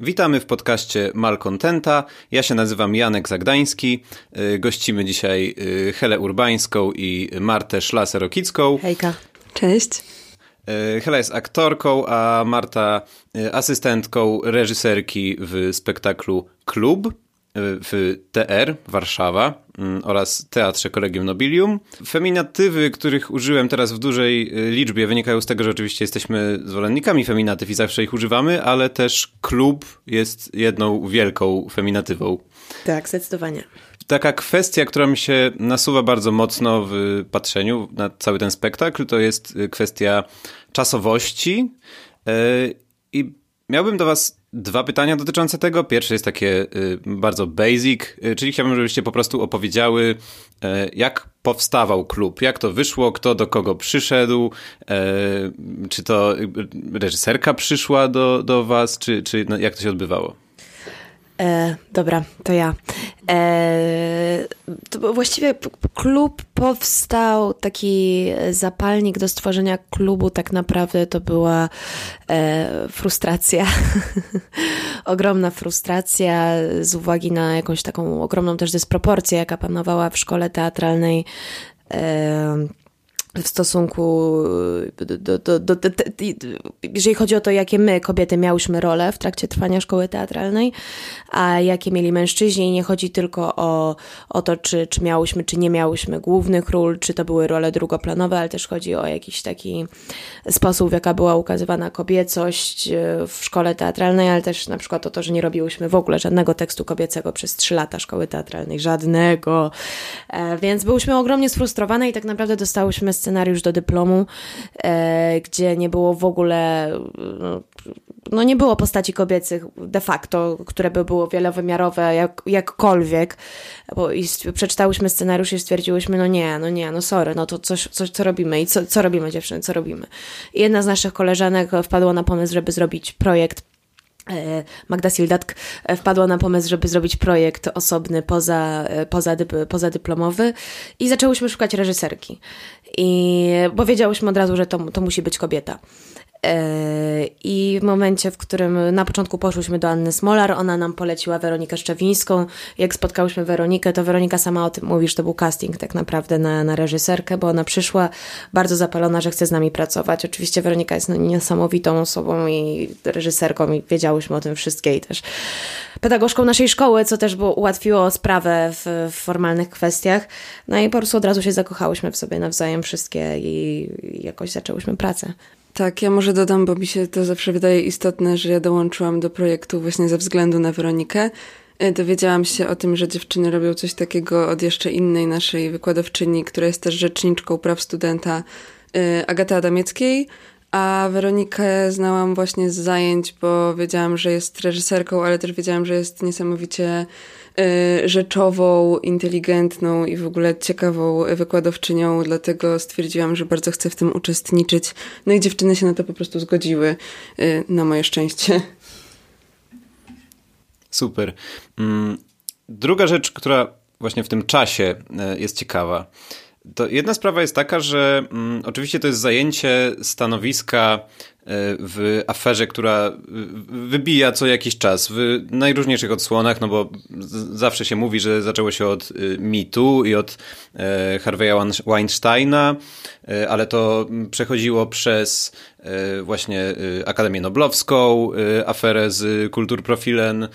Witamy w podcaście Malcontenta. Ja się nazywam Janek Zagdański. Y, gościmy dzisiaj y, Helę Urbańską i Martę Szlaser-Okicką. Hejka. Cześć. Y, Hela jest aktorką, a Marta asystentką reżyserki w spektaklu Klub w TR Warszawa mm, oraz Teatrze Kolegium Nobilium. Feminatywy, których użyłem teraz w dużej y, liczbie, wynikają z tego, że oczywiście jesteśmy zwolennikami feminatyw i zawsze ich używamy, ale też klub jest jedną wielką feminatywą. Tak, zdecydowanie. Taka kwestia, która mi się nasuwa bardzo mocno w patrzeniu na cały ten spektakl, to jest y, kwestia czasowości. Y, I miałbym do Was Dwa pytania dotyczące tego. Pierwsze jest takie y, bardzo basic, y, czyli chciałbym, żebyście po prostu opowiedziały, y, jak powstawał klub, jak to wyszło, kto do kogo przyszedł, czy to reżyserka przyszła do, do was, czy, czy no, jak to się odbywało? E, dobra, to ja. E, to właściwie klub powstał, taki zapalnik do stworzenia klubu, tak naprawdę to była e, frustracja. Ogromna frustracja z uwagi na jakąś taką ogromną też dysproporcję, jaka panowała w szkole teatralnej. E, w stosunku do, do, do, do, jeżeli chodzi o to, jakie my, kobiety, miałyśmy role w trakcie trwania szkoły teatralnej, a jakie mieli mężczyźni. I nie chodzi tylko o, o to, czy, czy miałyśmy, czy nie miałyśmy głównych ról, czy to były role drugoplanowe, ale też chodzi o jakiś taki sposób, w jaka była ukazywana kobiecość e, w szkole teatralnej, ale też na przykład o to, że nie robiłyśmy w ogóle żadnego tekstu kobiecego przez trzy lata szkoły teatralnej, żadnego. E, więc byłyśmy ogromnie sfrustrowane i tak naprawdę dostałyśmy scenariusz do dyplomu, e, gdzie nie było w ogóle, no nie było postaci kobiecych de facto, które by było wielowymiarowe jak, jakkolwiek, bo i przeczytałyśmy scenariusz i stwierdziłyśmy, no nie, no nie, no sorry, no to coś, coś co robimy i co, co robimy dziewczyny, co robimy. I jedna z naszych koleżanek wpadła na pomysł, żeby zrobić projekt Magda Sildatk e, wpadła na pomysł, żeby zrobić projekt osobny poza, e, poza, poza dyplomowy i zaczęłyśmy szukać reżyserki. I, bo wiedziałyśmy od razu, że to, to musi być kobieta. E, I w momencie, w którym na początku poszłyśmy do Anny Smolar, ona nam poleciła Weronikę Szczewińską. Jak spotkałyśmy Weronikę, to Weronika sama o tym mówi, że to był casting tak naprawdę na, na reżyserkę, bo ona przyszła bardzo zapalona, że chce z nami pracować. Oczywiście Weronika jest niesamowitą osobą i reżyserką i wiedziałyśmy o tym wszystkie i też pedagogzką naszej szkoły, co też było, ułatwiło sprawę w, w formalnych kwestiach. No i po prostu od razu się zakochałyśmy w sobie nawzajem wszystkie i, i jakoś zaczęłyśmy pracę. Tak, ja może dodam, bo mi się to zawsze wydaje istotne, że ja dołączyłam do projektu właśnie ze względu na Weronikę. E, dowiedziałam się o tym, że dziewczyny robią coś takiego od jeszcze innej naszej wykładowczyni, która jest też rzeczniczką praw studenta e, Agaty Adamieckiej, a Weronikę znałam właśnie z zajęć, bo wiedziałam, że jest reżyserką, ale też wiedziałam, że jest niesamowicie rzeczową, inteligentną i w ogóle ciekawą wykładowczynią, dlatego stwierdziłam, że bardzo chcę w tym uczestniczyć. No i dziewczyny się na to po prostu zgodziły, y, na moje szczęście. Super. Mm, druga rzecz, która właśnie w tym czasie y, jest ciekawa. To jedna sprawa jest taka, że mm, oczywiście to jest zajęcie stanowiska w aferze, która wybija co jakiś czas w najróżniejszych odsłonach, no bo zawsze się mówi, że zaczęło się od y, mitu i od e, Harvey'a Weinsteina, e, ale to przechodziło przez e, właśnie Akademię Noblowską, aferę z Kulturprofilen,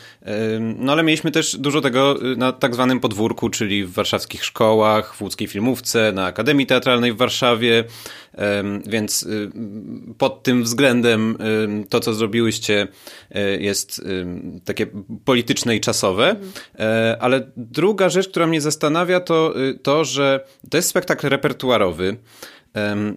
no ale mieliśmy też dużo tego na tak zwanym podwórku, czyli w warszawskich szkołach, w łódzkiej filmówce, na Akademii Teatralnej w Warszawie, więc pod tym względem to, co zrobiłyście, e, jest takie polityczne i czasowe. Mhm. Ale druga rzecz, która mnie zastanawia, to y, to, że to jest spektakl repertuarowy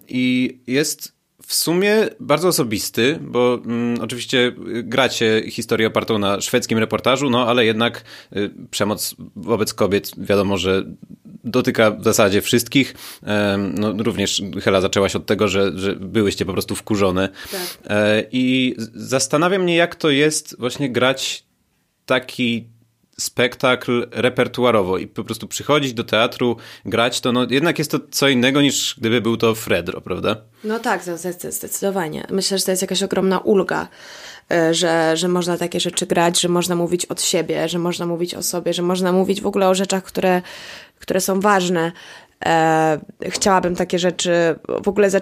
i jest w sumie bardzo osobisty, bo mm, oczywiście gracie historię opartą na szwedzkim reportażu, no ale jednak y, przemoc wobec kobiet wiadomo, że dotyka w zasadzie wszystkich. No, również Hela zaczęłaś od tego, że, że byłyście po prostu wkurzone. Tak. E, I zastanawia mnie, jak to jest właśnie grać taki spektakl repertuarowo i po prostu przychodzić do teatru, grać, to no, jednak jest to co innego niż gdyby był to Fredro, prawda? No tak, zdecydowanie. Myślę, że to jest jakaś ogromna ulga, e, że, że można takie rzeczy grać, że można mówić od siebie, że można mówić o sobie, że można mówić w ogóle o rzeczach, które, które są ważne. E, chciałabym takie rzeczy, w ogóle za,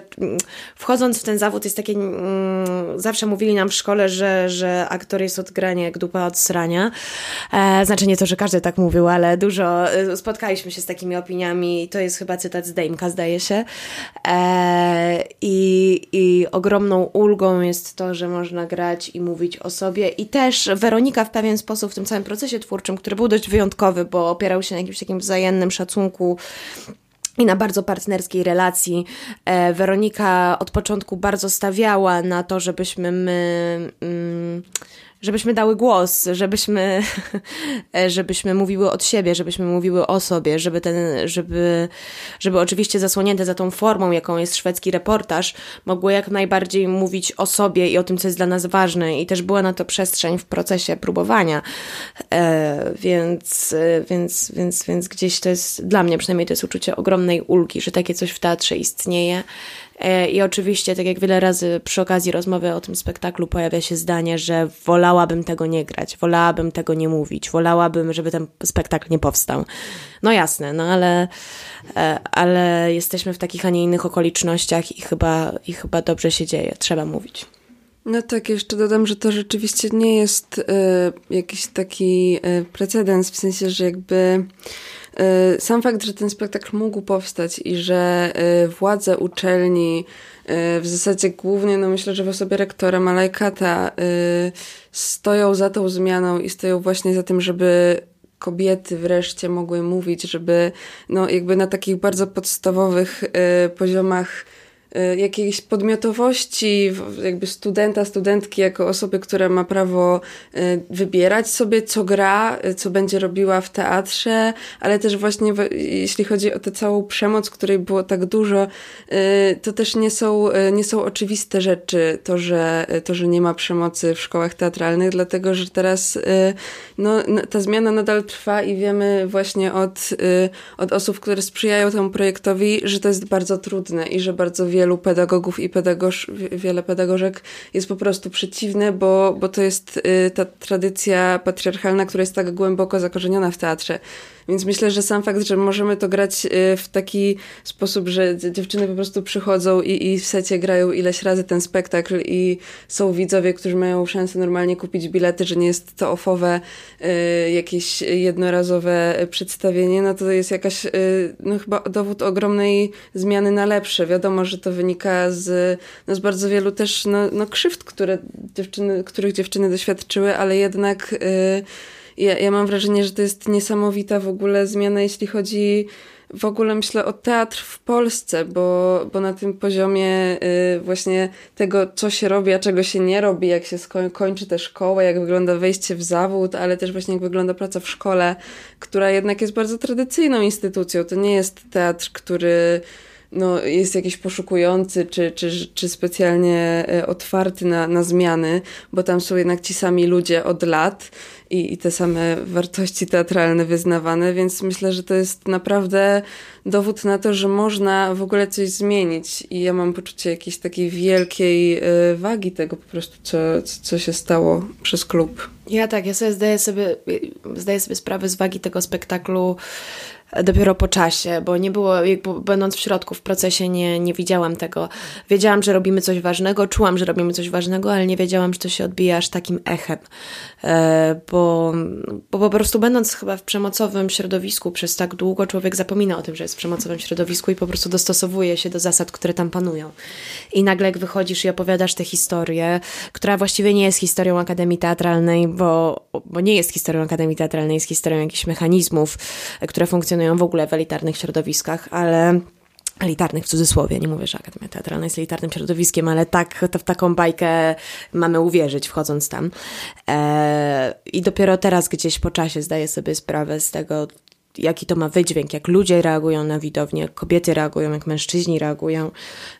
wchodząc w ten zawód jest takie, mm, zawsze mówili nam w szkole, że, że aktor jest od grania jak dupa od srania. E, znaczy nie to, że każdy tak mówił, ale dużo, e, spotkaliśmy się z takimi opiniami to jest chyba cytat z Dejmka, zdaje się. E, i, I ogromną ulgą jest to, że można grać i mówić o sobie i też Weronika w pewien sposób w tym całym procesie twórczym, który był dość wyjątkowy, bo opierał się na jakimś takim wzajemnym szacunku i na bardzo partnerskiej relacji. E, Weronika od początku bardzo stawiała na to, żebyśmy my. Mm, żebyśmy dały głos, żebyśmy, żebyśmy mówiły od siebie, żebyśmy mówiły o sobie, żeby ten, żeby, żeby oczywiście zasłonięte za tą formą, jaką jest szwedzki reportaż, mogły jak najbardziej mówić o sobie i o tym, co jest dla nas ważne i też była na to przestrzeń w procesie próbowania. E, więc, więc, więc, więc gdzieś to jest, dla mnie przynajmniej to jest uczucie ogromnej ulgi, że takie coś w teatrze istnieje I oczywiście, tak jak wiele razy przy okazji rozmowy o tym spektaklu pojawia się zdanie, że wolałabym tego nie grać, wolałabym tego nie mówić, wolałabym, żeby ten spektakl nie powstał. No jasne, no ale, e, ale jesteśmy w takich, a nie innych okolicznościach i chyba, i chyba dobrze się dzieje, trzeba mówić. No tak, jeszcze dodam, że to rzeczywiście nie jest y, jakiś taki y, precedens, w sensie, że jakby sam fakt, że ten spektakl mógł powstać i że y, władze uczelni, y, w zasadzie głównie, no myślę, że w osobie rektora Malajkata stoją za tą zmianą i stoją właśnie za tym, żeby kobiety wreszcie mogły mówić, żeby no jakby na takich bardzo podstawowych poziomach Y, jakiejś podmiotowości jakby studenta, studentki jako osoby, która ma prawo y, wybierać sobie, co gra, y, co będzie robiła w teatrze, ale też właśnie jeśli chodzi o tę całą przemoc, której było tak dużo, to też nie są, nie są oczywiste rzeczy, to że, to, że nie ma przemocy w szkołach teatralnych, dlatego, że teraz no, ta zmiana nadal trwa i wiemy właśnie od, od osób, które sprzyjają temu projektowi, że to jest bardzo trudne i że bardzo wiele wielu pedagogów i pedagog, wiele pedagogzek jest po prostu przeciwne, bo, bo to jest y, ta tradycja patriarchalna, która jest tak głęboko zakorzeniona w teatrze. Więc myślę, że sam fakt, że możemy to grać y, w taki sposób, że dziewczyny po prostu przychodzą i, i w secie grają ileś razy ten spektakl i są widzowie, którzy mają szansę normalnie kupić bilety, że nie jest to ofowe y, jakieś jednorazowe przedstawienie, no to jest jakaś, y, no chyba dowód ogromnej zmiany na lepsze. Wiadomo, że to wynika z, no z bardzo wielu też no, no krzywd, które dziewczyny, których dziewczyny doświadczyły, ale jednak ja, ja mam wrażenie, że to jest niesamowita w ogóle zmiana, jeśli chodzi w ogóle myślę o teatr w Polsce, bo, bo na tym poziomie y, właśnie tego, co się robi, a czego się nie robi, jak się skoń, kończy tę szkołę, jak wygląda wejście w zawód, ale też właśnie jak wygląda praca w szkole, która jednak jest bardzo tradycyjną instytucją. To nie jest teatr, który no, jest jakiś poszukujący, czy, czy, czy specjalnie y, otwarty na, na zmiany, bo tam są jednak ci sami ludzie od lat i, i te same wartości teatralne wyznawane, więc myślę, że to jest naprawdę dowód na to, że można w ogóle coś zmienić i ja mam poczucie jakiejś takiej wielkiej y, wagi tego po prostu, co, co się stało przez klub. Ja tak, ja sobie zdaję sobie, zdaję sobie sprawę z wagi tego spektaklu dopiero po czasie, bo nie było, jakby będąc w środku, w procesie, nie, nie widziałam tego. Wiedziałam, że robimy coś ważnego, czułam, że robimy coś ważnego, ale nie wiedziałam, że to się odbija aż takim echem. E, bo, bo po prostu będąc chyba w przemocowym środowisku przez tak długo, człowiek zapomina o tym, że jest w przemocowym środowisku i po prostu dostosowuje się do zasad, które tam panują. I nagle jak wychodzisz i opowiadasz tę historię, która właściwie nie jest historią Akademii Teatralnej, bo, bo nie jest historią Akademii Teatralnej, jest historią jakichś mechanizmów, które funkcjonują w ogóle w elitarnych środowiskach, ale elitarnych w cudzysłowie, nie mówię, że Akademia Teatralna jest elitarnym środowiskiem, ale tak, to w taką bajkę mamy uwierzyć, wchodząc tam. E, I dopiero teraz gdzieś po czasie zdaję sobie sprawę z tego, jaki to ma wydźwięk, jak ludzie reagują na widownię, jak kobiety reagują, jak mężczyźni reagują,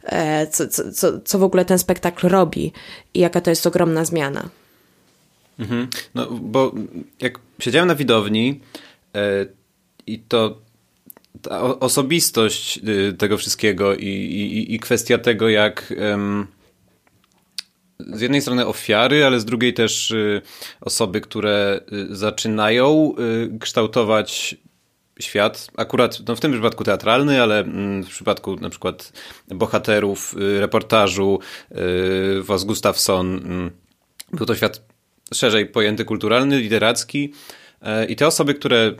e, co, co, co, co w ogóle ten spektakl robi i jaka to jest ogromna zmiana. Mhm. No, bo jak siedziałem na widowni e, i to ta osobistość y, tego wszystkiego i, i, i kwestia tego, jak z jednej strony ofiary, ale z drugiej też y, osoby, które y, zaczynają kształtować świat, akurat no w tym przypadku teatralny, ale mm, w przypadku na przykład bohaterów reportażu Was Gustafsson, mm, był to świat szerzej pojęty kulturalny, literacki e, i te osoby, które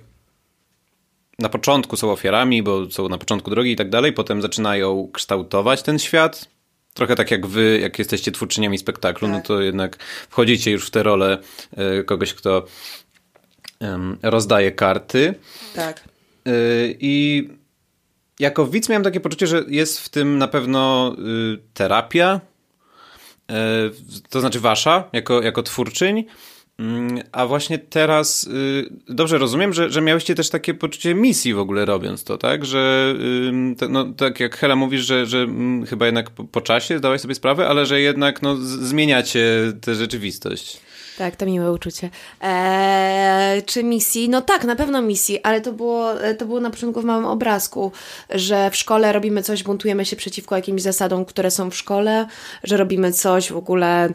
na początku są ofiarami, bo są na początku drogi i tak dalej, potem zaczynają kształtować ten świat. Trochę tak jak wy, jak jesteście twórczyniami spektaklu, no tak. to jednak wchodzicie już w tę rolę e, kogoś, kto rozdaje karty. Tak. E, I jako widz miałem takie poczucie, że jest w tym na pewno y, terapia, e, to znaczy wasza, jako, jako twórczyń, a właśnie teraz y, dobrze rozumiem, że, że miałyście też takie poczucie misji w ogóle robiąc to, tak? Że no, tak jak Hela mówisz, że, że mm, chyba jednak po, po czasie zdałaś sobie sprawę, ale że jednak no, zmieniacie tę rzeczywistość. Tak, to miłe uczucie. Eee, czy misji? No tak, na pewno misji, ale to było, to było na początku w małym obrazku, że w szkole robimy coś, buntujemy się przeciwko jakimś zasadom, które są w szkole, że robimy coś w ogóle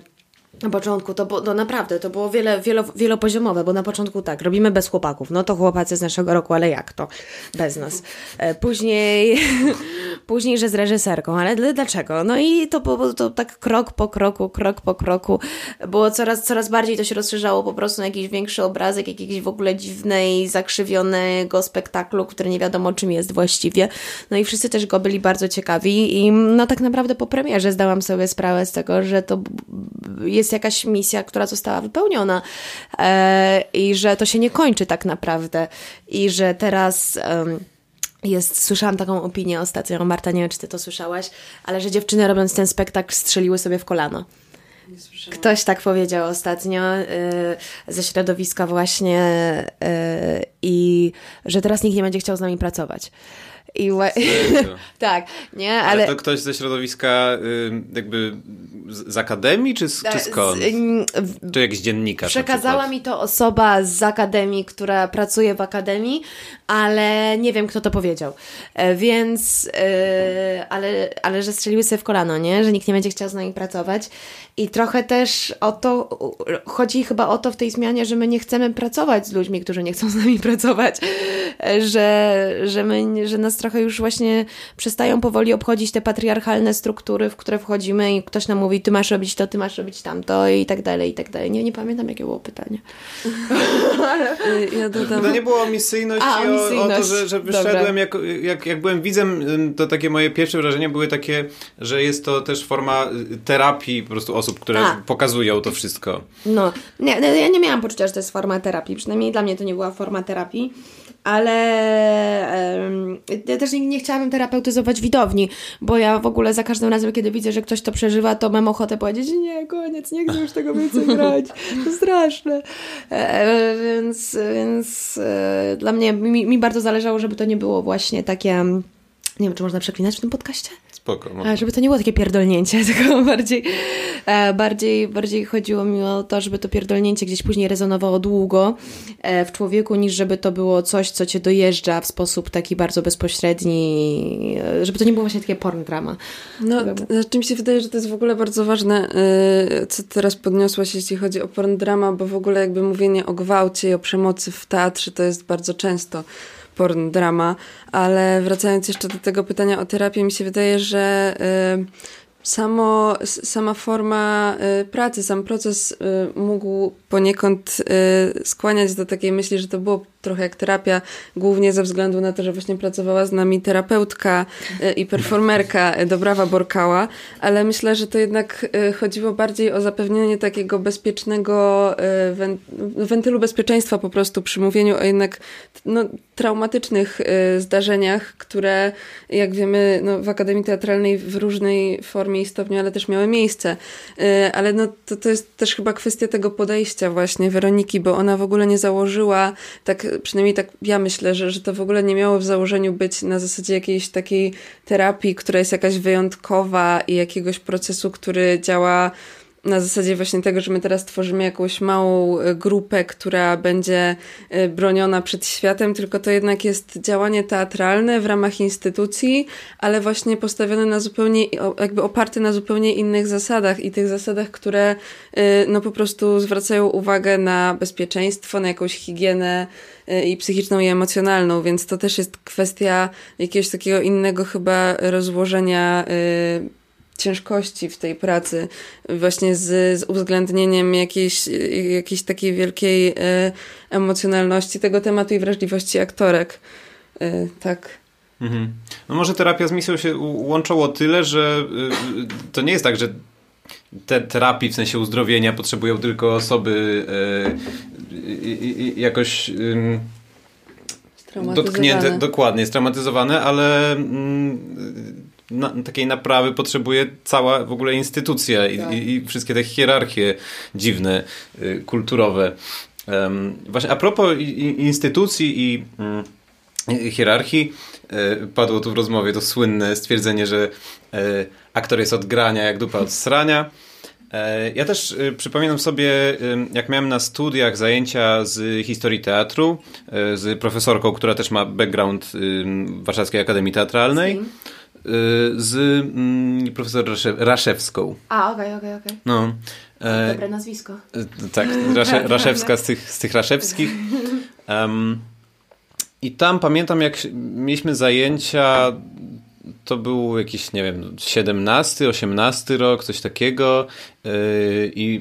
na początku to, było, no naprawdę, to było wiele, wielo, wielopoziomowe, bo na początku tak, robimy bez chłopaków. No to chłopacy z naszego roku, ale jak to? Bez nas. E, później, później, że z reżyserką, ale dlaczego? No i to było to tak krok po kroku, krok po kroku. Było coraz, coraz bardziej to się rozszerzało po prostu na jakiś większy obrazek, jakiejś w ogóle dziwnej, zakrzywionego spektaklu, który nie wiadomo czym jest właściwie. No i wszyscy też go byli bardzo ciekawi i no tak naprawdę po premierze zdałam sobie sprawę z tego, że to jest jest jakaś misja, która została wypełniona e, i że to się nie kończy tak naprawdę i że teraz... jest, słyszałam taką opinię ostatnio, Marta, nie wiem, czy ty to słyszałaś, ale że dziewczyny robiąc ten spektakl strzeliły sobie w kolano. Ktoś tak powiedział ostatnio y, ze środowiska właśnie y, i że teraz nikt nie będzie chciał z nami pracować. I tak, nie, ale... ale... to ktoś ze środowiska jakby z akademii, czy, z, czy skąd? Z, czy jakiś dziennikarz Przekazała mi to osoba z akademii, która pracuje w akademii, ale nie wiem, kto to powiedział. E, więc, e, ale, ale że strzeliły sobie w kolano, nie? Że nikt nie będzie chciał z nami pracować. I trochę też o to, chodzi chyba o to w tej zmianie, że my nie chcemy pracować z ludźmi, którzy nie chcą z nami pracować. Że, że, my, że nas trochę już właśnie przestają powoli obchodzić te patriarchalne struktury, w które wchodzimy i ktoś nam mówi, ty masz robić to, ty masz robić tamto i tak dalej, i tak dalej. Nie, nie pamiętam, jakie było pytanie. ja dodam... To nie było o misyjność A, i o, o, to, że, że wyszedłem, jak, jak, jak byłem widzem, to takie moje pierwsze wrażenia były takie, że jest to też forma y, terapii po prostu osób, które A. pokazują to wszystko. No, nie, ja nie miałam poczucia, że to jest forma terapii, przynajmniej dla mnie to nie była forma terapii ale um, ja też nie, nie chciałabym terapeutyzować widowni, bo ja w ogóle za każdym razem, kiedy widzę, że ktoś to przeżywa, to mam ochotę powiedzieć, nie, koniec, nie chcę już tego więcej grać, to straszne. E, więc więc e, dla mnie, mi, mi bardzo zależało, żeby to nie było właśnie takie, nie wiem, czy można przeklinać w tym podcaście? Spoko. No. Żeby to nie było takie pierdolnięcie, tylko bardziej, e, bardziej, bardziej chodziło mi o to, żeby to pierdolnięcie gdzieś później rezonowało długo e, w człowieku, niż żeby to było coś, co cię dojeżdża w sposób taki bardzo bezpośredni, e, żeby to nie było właśnie takie porn drama. No, znaczy mi się wydaje, że to jest w ogóle bardzo ważne, co teraz podniosłaś, jeśli chodzi o porn drama, bo w ogóle jakby mówienie o gwałcie i o przemocy w teatrze to jest bardzo często porn drama, ale wracając jeszcze do tego pytania o terapię, mi się wydaje, że y, samo, sama forma y, pracy, sam proces y, mógł poniekąd skłaniać do takiej myśli, że to było trochę jak terapia, głównie ze względu na to, że właśnie pracowała z nami terapeutka e, i performerka e, Dobrawa Borkała, ale myślę, że to jednak e, chodziło bardziej o zapewnienie takiego bezpiecznego wentylu bezpieczeństwa po prostu przy mówieniu o jednak no, traumatycznych zdarzeniach, które jak wiemy no, w Akademii Teatralnej w różnej formie i stopniu, ale też miały miejsce. Ale no, to, to jest też chyba kwestia tego podejścia właśnie Weroniki, bo ona w ogóle nie założyła tak przynajmniej tak ja myślę, że, że to w ogóle nie miało w założeniu być na zasadzie jakiejś takiej terapii, która jest jakaś wyjątkowa i jakiegoś procesu, który działa na zasadzie właśnie tego, że my teraz tworzymy jakąś małą e, grupę, która będzie e, broniona przed światem, tylko to jednak jest działanie teatralne w ramach instytucji, ale właśnie postawione na zupełnie, jakby oparte na zupełnie innych zasadach i tych zasadach, które e, no po prostu zwracają uwagę na bezpieczeństwo, na jakąś higienę i psychiczną i emocjonalną, więc to też jest kwestia jakiegoś takiego innego chyba rozłożenia ciężkości w tej pracy, właśnie z, z uwzględnieniem jakiejś, jakiejś takiej wielkiej emocjonalności tego tematu i wrażliwości aktorek. Tak. Mhm. No może terapia z misją się łączyło tyle, że y, to nie jest tak, że te terapii w sensie uzdrowienia potrzebują tylko osoby e, jakoś dotknięte, dokładnie, straumatyzowane, ale mm, na, takiej naprawy potrzebuje cała w ogóle instytucja i, tak. i, i wszystkie te hierarchie dziwne, y, kulturowe. Um, właśnie a propos i, instytucji i y, hierarchii, y, padło tu w rozmowie to słynne stwierdzenie, że y, aktor jest od grania jak dupa od srania. E, ja też przypominam sobie, jak miałem na studiach zajęcia z historii teatru z profesorką, która też ma background w Warszawskiej Akademii Teatralnej. Y, z mm, profesor Raszewską. A, okej, okay, okej, okay, okej. Okay. No. E, Dobre nazwisko. Tak, Rasze, Raszewska z tych, z tych Raszewskich. Um, I tam pamiętam, jak mieliśmy zajęcia, to był jakiś, nie wiem, 17, 18 rok, coś takiego. Yy, I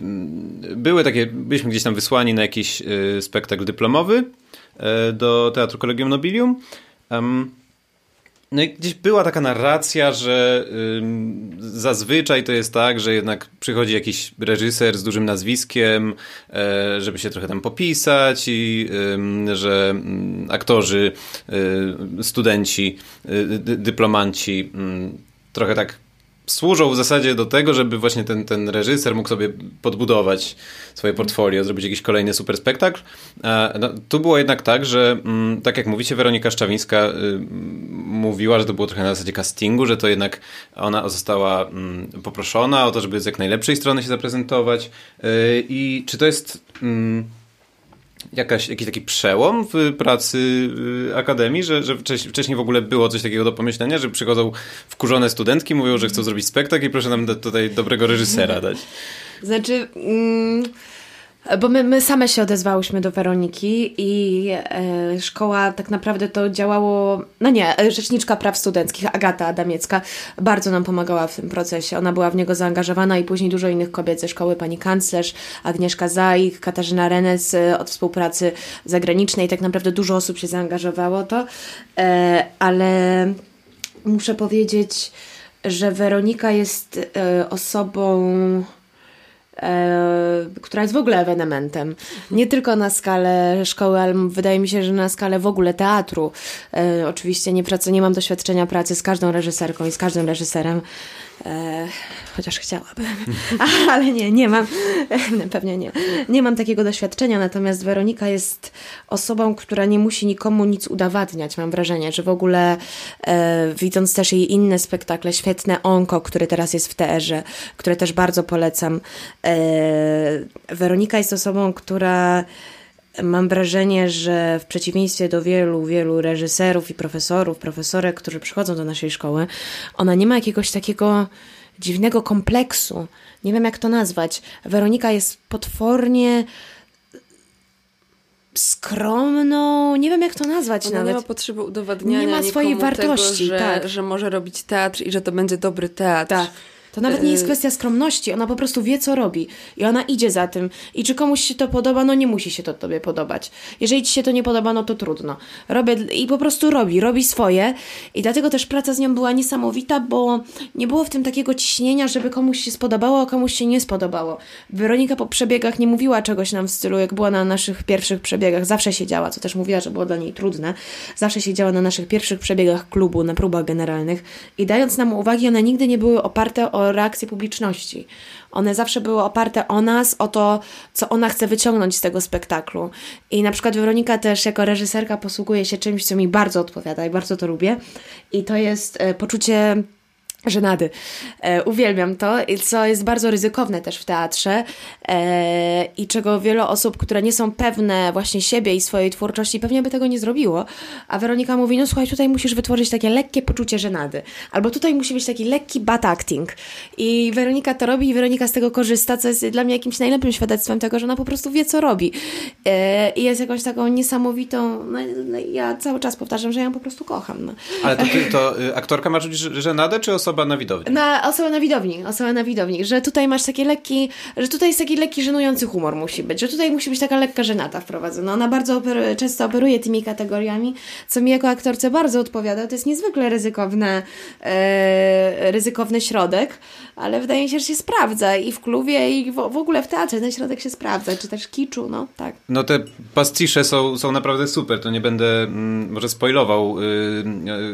były takie, byliśmy gdzieś tam wysłani na jakiś yy, spektakl dyplomowy yy, do Teatru Collegium Nobilium. No i gdzieś była taka narracja, że zazwyczaj to jest tak, że jednak przychodzi jakiś reżyser z dużym nazwiskiem, e, żeby się trochę tam popisać i że aktorzy, y, studenci, y, dyplomanci trochę tak służą w zasadzie do tego, żeby właśnie ten, ten reżyser mógł sobie podbudować swoje portfolio, zrobić jakiś kolejny super spektakl. No, tu było jednak tak, że mm, tak jak mówicie, Weronika Szczawińska y, mówiła, że to było trochę na zasadzie castingu, że to jednak ona została mm, poproszona o to, żeby z jak najlepszej strony się zaprezentować. Y, I czy to jest mm, jakaś, jakiś taki przełom w pracy y, akademii, że, że wcześniej w ogóle było coś takiego do pomyślenia, że przychodzą wkurzone studentki, mówią, że chcą zrobić spektakl i proszę nam tutaj dobrego reżysera dać. Znaczy... Mm bo my, my same się odezwałyśmy do Weroniki i e, szkoła tak naprawdę to działało, no nie, Rzeczniczka Praw Studenckich, Agata Adamiecka, bardzo nam pomagała w tym procesie. Ona była w niego zaangażowana i później dużo innych kobiet ze szkoły, pani kanclerz, Agnieszka Zajk, Katarzyna Renes e, od współpracy zagranicznej. Tak naprawdę dużo osób się zaangażowało to, e, ale muszę powiedzieć, że Weronika jest e, osobą e, która jest w ogóle ewenementem. Nie tylko na skalę szkoły, ale wydaje mi się, że na skalę w ogóle teatru. E, oczywiście nie, pracuję, nie mam doświadczenia pracy z każdą reżyserką i z każdym reżyserem. E, chociaż chciałabym, ale nie, nie mam, pewnie nie. Nie mam takiego doświadczenia, natomiast Weronika jest osobą, która nie musi nikomu nic udowadniać. Mam wrażenie, że w ogóle e, widząc też jej inne spektakle, świetne Onko, który teraz jest w TR-ze, które też bardzo polecam. E, Weronika jest osobą, która mam wrażenie, że w przeciwieństwie do wielu, wielu reżyserów i profesorów, profesorek, którzy przychodzą do naszej szkoły, ona nie ma jakiegoś takiego dziwnego kompleksu. Nie wiem, jak to nazwać. Weronika jest potwornie skromną, nie wiem jak to nazwać Ona nawet. nie ma potrzeby udowadniania nie ma swojej wartości, tego, że, tak. że może robić teatr i że to będzie dobry teatr. Tak. To nawet nie jest y- kwestia skromności, ona po prostu wie, co robi i ona idzie za tym. I czy komuś się to podoba, no nie musi się to tobie podobać. Jeżeli ci się to nie podoba, no to trudno. Robię i po prostu robi, robi swoje i dlatego też praca z nią była niesamowita, bo nie było w tym takiego ciśnienia, żeby komuś się spodobało, a komuś się nie spodobało. Weronika po przebiegach nie mówiła czegoś nam w stylu, jak była na naszych pierwszych przebiegach, zawsze siedziała, co też mówiła, że było dla niej trudne. Zawsze siedziała na naszych pierwszych przebiegach klubu, na próbach generalnych i dając nam uwagi, one nigdy nie były oparte o reakcje publiczności. One zawsze były oparte o nas, o to, co ona chce wyciągnąć z tego spektaklu. I na przykład Weronika też jako reżyserka posługuje się czymś, co mi bardzo odpowiada i bardzo to lubię. I to jest e, poczucie żenady. E, uwielbiam to, co jest bardzo ryzykowne też w teatrze e, i czego wiele osób, które nie są pewne właśnie siebie i swojej twórczości, pewnie by tego nie zrobiło. A Weronika mówi, no słuchaj, tutaj musisz wytworzyć takie lekkie poczucie żenady. Albo tutaj musi być taki lekki bad acting. I Weronika to robi i Weronika z tego korzysta, co jest dla mnie jakimś najlepszym świadectwem tego, że ona po prostu wie, co robi. E, I jest jakąś taką niesamowitą, no, no, ja cały czas powtarzam, że ja ją po prostu kocham. No. Ale to, ty, to y, aktorka ma czuć żenadę, czy osoba na widowni? Na, osoba na widowni, osoba na widowni, że tutaj masz taki lekki, że tutaj jest taki lekki, żenujący humor musi być, że tutaj musi być taka lekka żenata wprowadzona. Ona bardzo często operuje tymi kategoriami, co mi jako aktorce bardzo odpowiada. To jest niezwykle ryzykowne, e, ryzykowny środek, ale wydaje mi się, że się sprawdza i w klubie, i w, w ogóle w teatrze ten środek się sprawdza, czy też kiczu, no tak. No te pastisze są, są naprawdę super, to nie będę mm, może spoilował y,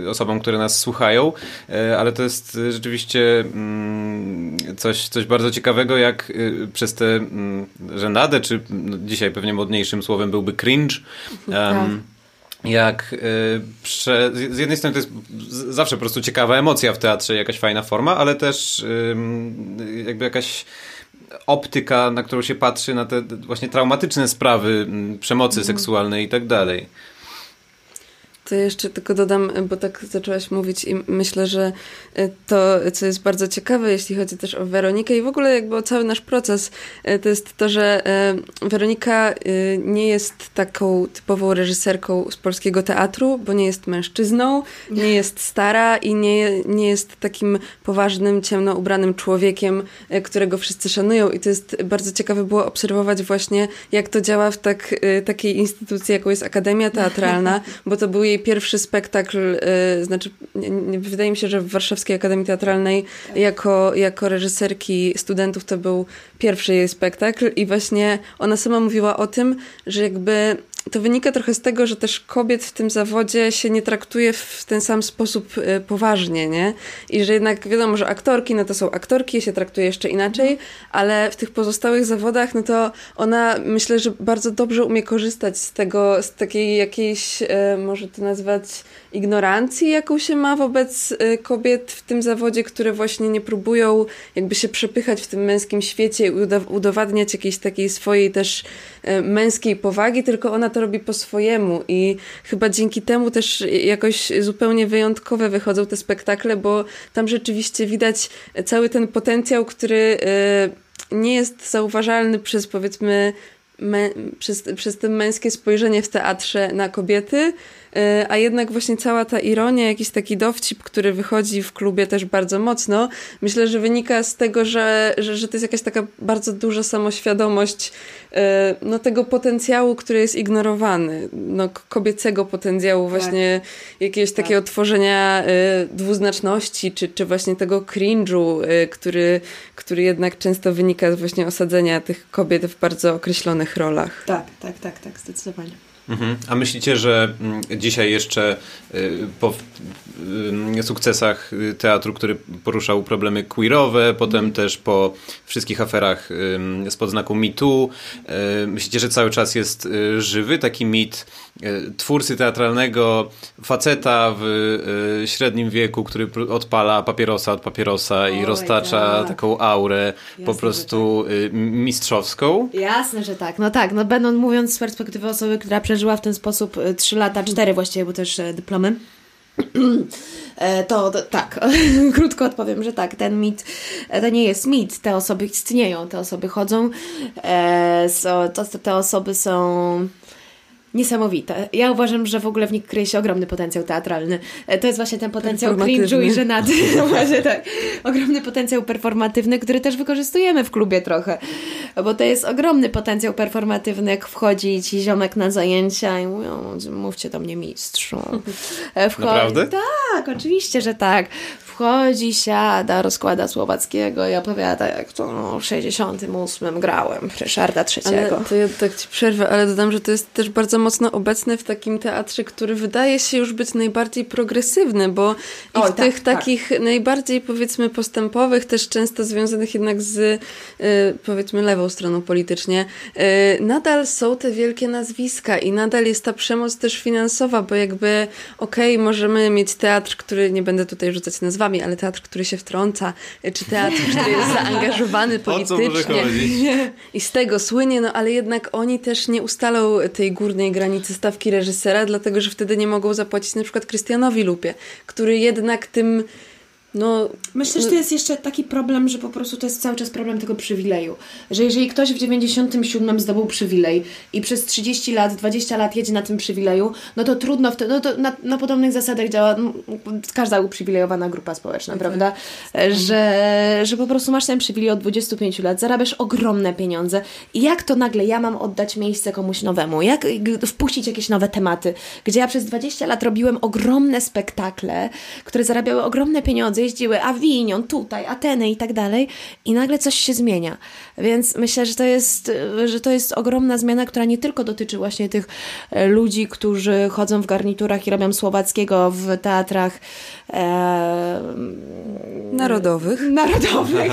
y, osobom, które nas słuchają, y, ale to jest rzeczywiście mm, coś, coś bardzo ciekawego, jak y, przez tę mm, żenadę, czy no, dzisiaj pewnie modniejszym słowem byłby cringe, um, jak y, prze, z jednej strony to jest zawsze po prostu ciekawa emocja w teatrze, jakaś fajna forma, ale też jakby jakaś optyka, na którą się patrzy, na te właśnie traumatyczne sprawy przemocy mm. seksualnej i tak dalej. To jeszcze tylko dodam, bo tak zaczęłaś mówić i myślę, że e, to, co jest bardzo ciekawe, jeśli chodzi też o Weronikę i w ogóle jakby o cały nasz proces, e, to jest to, że e, Weronika nie jest taką typową reżyserką z polskiego teatru, bo nie jest mężczyzną, nie jest stara i nie, nie jest takim poważnym, ciemno ubranym człowiekiem, którego wszyscy szanują. I to jest bardzo ciekawe było obserwować właśnie, jak to działa w tak, takiej instytucji, jaką jest Akademia Teatralna, bo to był jej pierwszy spektakl, y, znaczy wydaje mi się, że w Warszawskiej Akademii Teatralnej jako, jako reżyserki studentów to był pierwszy jej spektakl i właśnie ona sama mówiła o tym, że jakby to wynika trochę z tego, że też kobiet w tym zawodzie się nie traktuje w ten sam sposób y, poważnie, nie? I że jednak wiadomo, że aktorki, no to są aktorki, się traktuje jeszcze inaczej, ale w tych pozostałych zawodach, no to ona myślę, że bardzo dobrze umie korzystać z tego, z takiej jakiejś, y, może to nazwać ignorancji, jaką się ma wobec y, kobiet w tym zawodzie, które właśnie nie próbują jakby się przepychać w tym męskim świecie i udowadniać jakiejś takiej swojej też męskiej powagi, tylko ona to robi po swojemu i chyba dzięki temu też jakoś zupełnie wyjątkowe wychodzą te spektakle, bo tam rzeczywiście widać cały ten potencjał, który e, nie jest zauważalny przez powiedzmy przez, przez to męskie spojrzenie w teatrze na kobiety, a jednak właśnie cała ta ironia, jakiś taki dowcip, który wychodzi w klubie też bardzo mocno, myślę, że wynika z tego, że, że, że to jest jakaś taka bardzo duża samoświadomość e, no, tego potencjału, który jest ignorowany, no, kobiecego potencjału, tak. właśnie jakiegoś tak. takiego tworzenia e, dwuznaczności, czy, czy właśnie tego cringe'u, który, który jednak często wynika z właśnie osadzenia tych kobiet w bardzo określonych rolach. Tak, tak, tak, tak, zdecydowanie. Mhm. A myślicie, że mm, dzisiaj jeszcze y, po y, sukcesach teatru, który poruszał problemy queerowe, potem mhm. też po wszystkich aferach spod znaku mitu, y, myślicie, że cały czas jest żywy taki mit twórcy teatralnego, faceta w średnim wieku, który odpala papierosa od papierosa i roztacza tak. taką aurę Jasne, po prostu tak. mistrzowską? Jasne, że tak. No tak, no będąc mówiąc z perspektywy osoby, która przeżyła w ten sposób 3 lata, 4 właściwie, bo też e, dyplomy. E, to, to, tak, krótko odpowiem, że tak, ten mit e, to nie jest mit, te osoby istnieją, te osoby chodzą, e, so, to, te osoby są niesamowite. Ja uważam, że w ogóle w nich kryje się ogromny potencjał teatralny. E, to jest właśnie ten potencjał cringe'u i żenady. No właśnie tak. Ogromny potencjał performatywny, który też wykorzystujemy w klubie trochę. Bo to jest ogromny potencjał performatywny, jak wchodzi ci ziomek na zajęcia i mówią, mówcie do mnie mistrzu. E, wchodzi... Naprawdę? Tak, oczywiście, że tak wchodzi, siada, rozkłada Słowackiego i opowiada, jak to no, w 68 grałem Ryszarda III. Ale to ja tak ci przerwę, ale dodam, że to jest też bardzo mocno obecne w takim teatrze, który wydaje się już być najbardziej progresywny, bo i w tak, tych tak. takich najbardziej powiedzmy postępowych, też często związanych jednak z y, powiedzmy lewą stroną politycznie, y, nadal są te wielkie nazwiska i nadal jest ta przemoc też finansowa, bo jakby okej, okay, możemy mieć teatr, który nie będę tutaj rzucać nazwami, nazwami, ale teatr, który się wtrąca, czy teatr, który jest zaangażowany politycznie i z tego słynie, no ale jednak oni też nie ustalą tej górnej granicy stawki reżysera, dlatego że wtedy nie mogą zapłacić na przykład Krystianowi Lupie, który jednak tym no, Myślę, że to jest jeszcze taki problem, że po prostu to jest cały czas problem tego przywileju. Że jeżeli ktoś w 97 zdobył przywilej i przez 30 lat, 20 lat jedzie na tym przywileju, no to trudno, wtedy, no to na, na podobnych zasadach działa no, każda uprzywilejowana grupa społeczna, okay. prawda? Że, że po prostu masz ten przywilej od 25 lat, zarabiasz ogromne pieniądze i jak to nagle ja mam oddać miejsce komuś nowemu? Jak wpuścić jakieś nowe tematy? Gdzie ja przez 20 lat robiłem ogromne spektakle, które zarabiały ogromne pieniądze jeździły Avignon, tutaj, Ateny i tak dalej i nagle coś się zmienia. Więc myślę, że to jest, że to jest ogromna zmiana, która nie tylko dotyczy właśnie tych e, ludzi, którzy chodzą w garniturach i robią słowackiego w teatrach e, narodowych. Narodowych.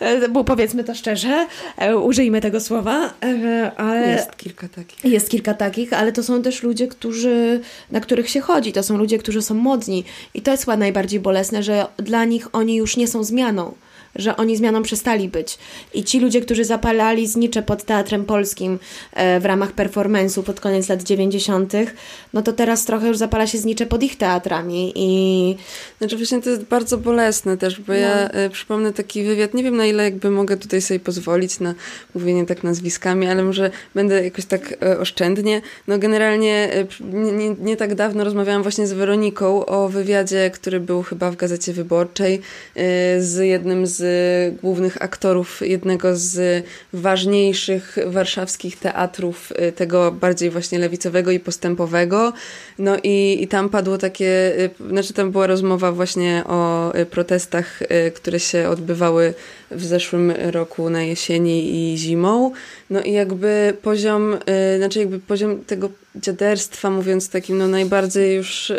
E, bo powiedzmy to szczerze, e, użyjmy tego słowa, e, ale jest kilka takich. Jest kilka takich, ale to są też ludzie, którzy, na których się chodzi, to są ludzie, którzy są modni. I to jest chyba najbardziej bolesne, że dla nich oni już nie są zmianą że oni zmianą przestali być. I ci ludzie, którzy zapalali znicze pod Teatrem Polskim e, w ramach performance'u pod koniec lat 90., no to teraz trochę już zapala się znicze pod ich teatrami i... Znaczy właśnie to jest bardzo bolesne też, bo no. ja e, przypomnę taki wywiad, nie wiem na ile jakby mogę tutaj sobie pozwolić na mówienie tak nazwiskami, ale może będę jakoś tak e, oszczędnie. No generalnie nie, nie, nie tak dawno rozmawiałam właśnie z Weroniką o wywiadzie, który był chyba w Gazecie Wyborczej z jednym z głównych aktorów jednego z ważniejszych warszawskich teatrów, y, tego bardziej właśnie lewicowego i postępowego. No i, i tam padło takie, y, znaczy tam była rozmowa właśnie o y, protestach, które się odbywały w zeszłym roku na jesieni i zimą. No i jakby poziom, znaczy jakby poziom tego dziaderstwa, mówiąc takim no najbardziej już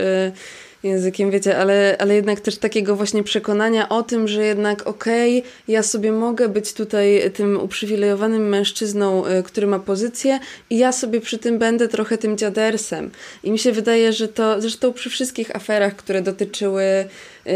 językiem, wiecie, ale, ale jednak też takiego właśnie przekonania o tym, że jednak okej, okay, ja sobie mogę być tutaj tym uprzywilejowanym mężczyzną, y, który ma pozycję i ja sobie przy tym będę trochę tym dziadersem. I mi się wydaje, że to, zresztą przy wszystkich aferach, które dotyczyły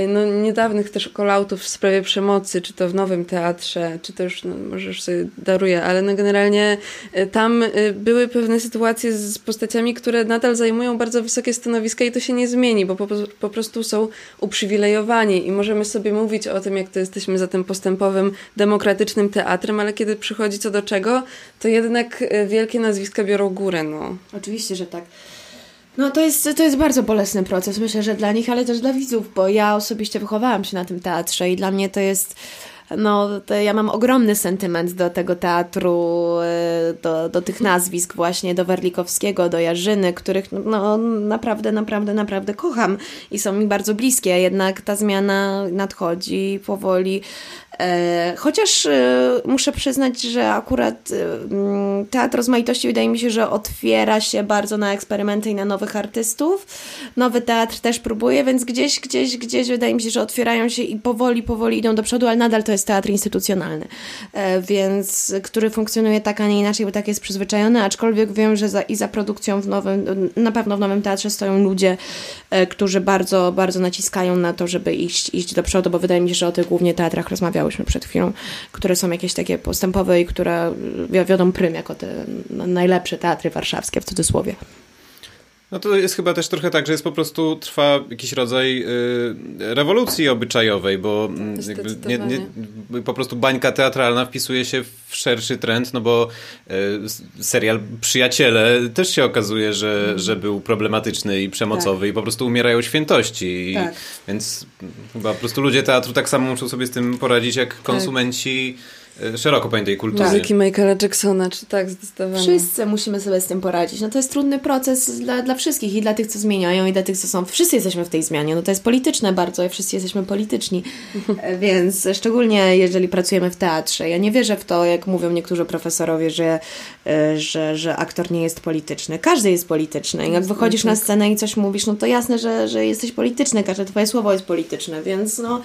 no, niedawnych też kolautów w sprawie przemocy, czy to w Nowym Teatrze, czy już, no, może już sobie daruję, ale no generalnie y, tam y, były pewne sytuacje z postaciami, które nadal zajmują bardzo wysokie stanowiska i to się nie zmieni, bo po, po prostu są uprzywilejowani i możemy sobie mówić o tym, jak to jesteśmy za tym postępowym, demokratycznym teatrem, ale kiedy przychodzi co do czego, to jednak wielkie nazwiska biorą górę. No. Oczywiście, że tak. No to jest, to jest bardzo bolesny proces, myślę, że dla nich, ale też dla widzów, bo ja osobiście wychowałam się na tym teatrze i dla mnie to jest no, ja mam ogromny sentyment do tego teatru, e, do, do tych nazwisk właśnie, do Werlikowskiego, do Jarzyny, których no, naprawdę, naprawdę, naprawdę kocham i są mi bardzo bliskie, jednak ta zmiana nadchodzi powoli chociaż e, muszę przyznać, że akurat e, mm, Teatr Rozmaitości wydaje mi się, że otwiera się bardzo na eksperymenty i na nowych artystów. Nowy teatr też próbuje, więc gdzieś, gdzieś, gdzieś wydaje mi się, że otwierają się i powoli, powoli idą do przodu, ale nadal to jest teatr instytucjonalny, więc który funkcjonuje tak, a nie inaczej, bo tak jest przyzwyczajony, aczkolwiek wiem, że za, i za produkcją w nowym, na pewno w Nowym Teatrze stoją ludzie, którzy bardzo, bardzo naciskają na to, żeby iść, iść do przodu, bo wydaje mi się, że o tych głównie teatrach rozmawiają rozmawiałyśmy przed chwilą, które są jakieś takie postępowe i które wiodą prym jako te najlepsze teatry warszawskie w cudzysłowie. No to jest chyba też trochę tak, że jest po prostu trwa jakiś rodzaj y, rewolucji obyczajowej, bo mm, nie, nie, po prostu bańka teatralna wpisuje się w szerszy trend, no bo y, serial Przyjaciele też się okazuje, że, mm. że był problematyczny i przemocowy tak. i po prostu umierają świętości. Tak. Więc chyba po prostu ludzie teatru tak samo muszą sobie z tym poradzić jak tak. konsumenci. Tak szeroko pojętej kultury. Muzyki Michaela Jacksona, czy tak, zdecydowanie. Wszyscy musimy sobie z tym poradzić. No to jest trudny proces dla, dla wszystkich i dla tych, co zmieniają i dla tych, co są. Wszyscy jesteśmy w tej zmianie. No to jest polityczne bardzo i wszyscy jesteśmy polityczni. E, więc szczególnie jeżeli pracujemy w teatrze. Ja nie wierzę w to, jak mówią niektórzy profesorowie, że, e, że, że aktor nie jest polityczny. Każdy jest polityczny. Jak wychodzisz na scenę i coś mówisz, no to jasne, że, że jesteś polityczny. Każde twoje słowo jest polityczne, więc no,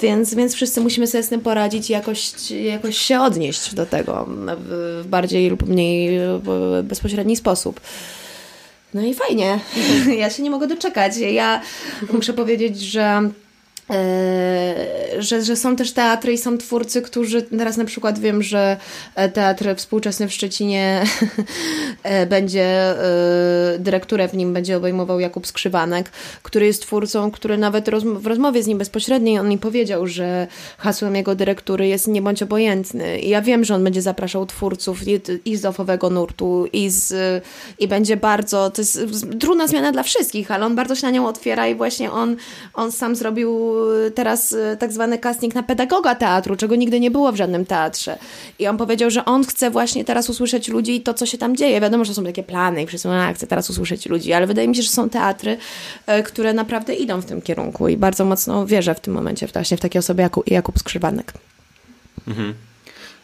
więc, więc wszyscy musimy sobie z tym poradzić i jakoś jakoś się odnieść do tego w bardziej lub mniej bezpośredni sposób. No i fajnie. Ja się nie mogę doczekać. Ja muszę powiedzieć, że że, że są też teatry i są twórcy, którzy teraz na przykład wiem, że e, teatr współczesny w Szczecinie e, będzie, dyrekturę w nim będzie obejmował Jakub Skrzywanek, który jest twórcą, który nawet w rozmowie z nim bezpośredniej on mi powiedział, że hasłem jego dyrektury jest nie bądź obojętny. I ja wiem, że on będzie zapraszał twórców i, i z ofowego nurtu i, z, i będzie bardzo, to jest trudna zmiana dla wszystkich, ale on bardzo się na nią otwiera i właśnie on, on sam zrobił teraz y, tak zwany casting na pedagoga teatru, czego nigdy nie było w żadnym teatrze. I on powiedział, że on chce właśnie teraz usłyszeć ludzi i to, co się tam dzieje. Wiadomo, że są takie plany i wszyscy mówią, chcę teraz usłyszeć ludzi, ale wydaje mi się, że są teatry, y, które naprawdę idą w tym kierunku i bardzo mocno wierzę w tym momencie właśnie w takie osoby jak Jakub Skrzywanek. Mhm.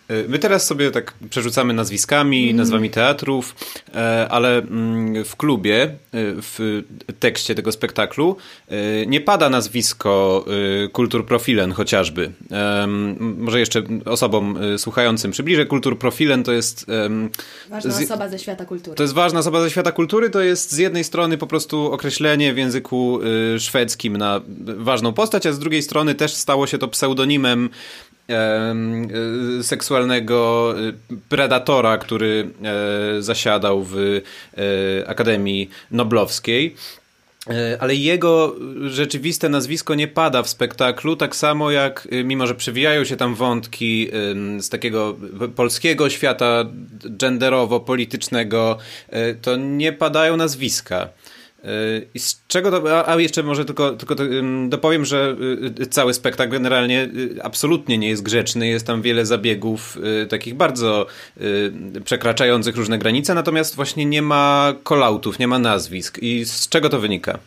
E, my teraz sobie tak przerzucamy nazwiskami, mm. nazwami teatrów, e, ale mm, w klubie, e, w tekście tego spektaklu nie pada nazwisko Kultur Profilen chociażby. Może jeszcze osobom słuchającym przybliżę. Kultur Profilen to jest... Ważna osoba ze świata kultury. To jest ważna osoba ze świata kultury, to jest z jednej strony po prostu określenie w języku szwedzkim na ważną postać, a z drugiej strony też stało się to pseudonimem E, seksualnego e, predatora, który e, zasiadał w Akademii Noblowskiej. Ale jego rzeczywiste nazwisko nie pada w spektaklu, tak samo jak, mimo że przewijają się tam wątki z takiego polskiego świata genderowo-politycznego, to nie padają nazwiska. I z czego to, a jeszcze może tylko, tylko dopowiem, że y, cały spektakl generalnie y, absolutnie nie jest grzeczny, jest tam wiele zabiegów y, takich bardzo przekraczających różne granice, natomiast właśnie nie ma kolautów, nie ma nazwisk. I z czego to wynika?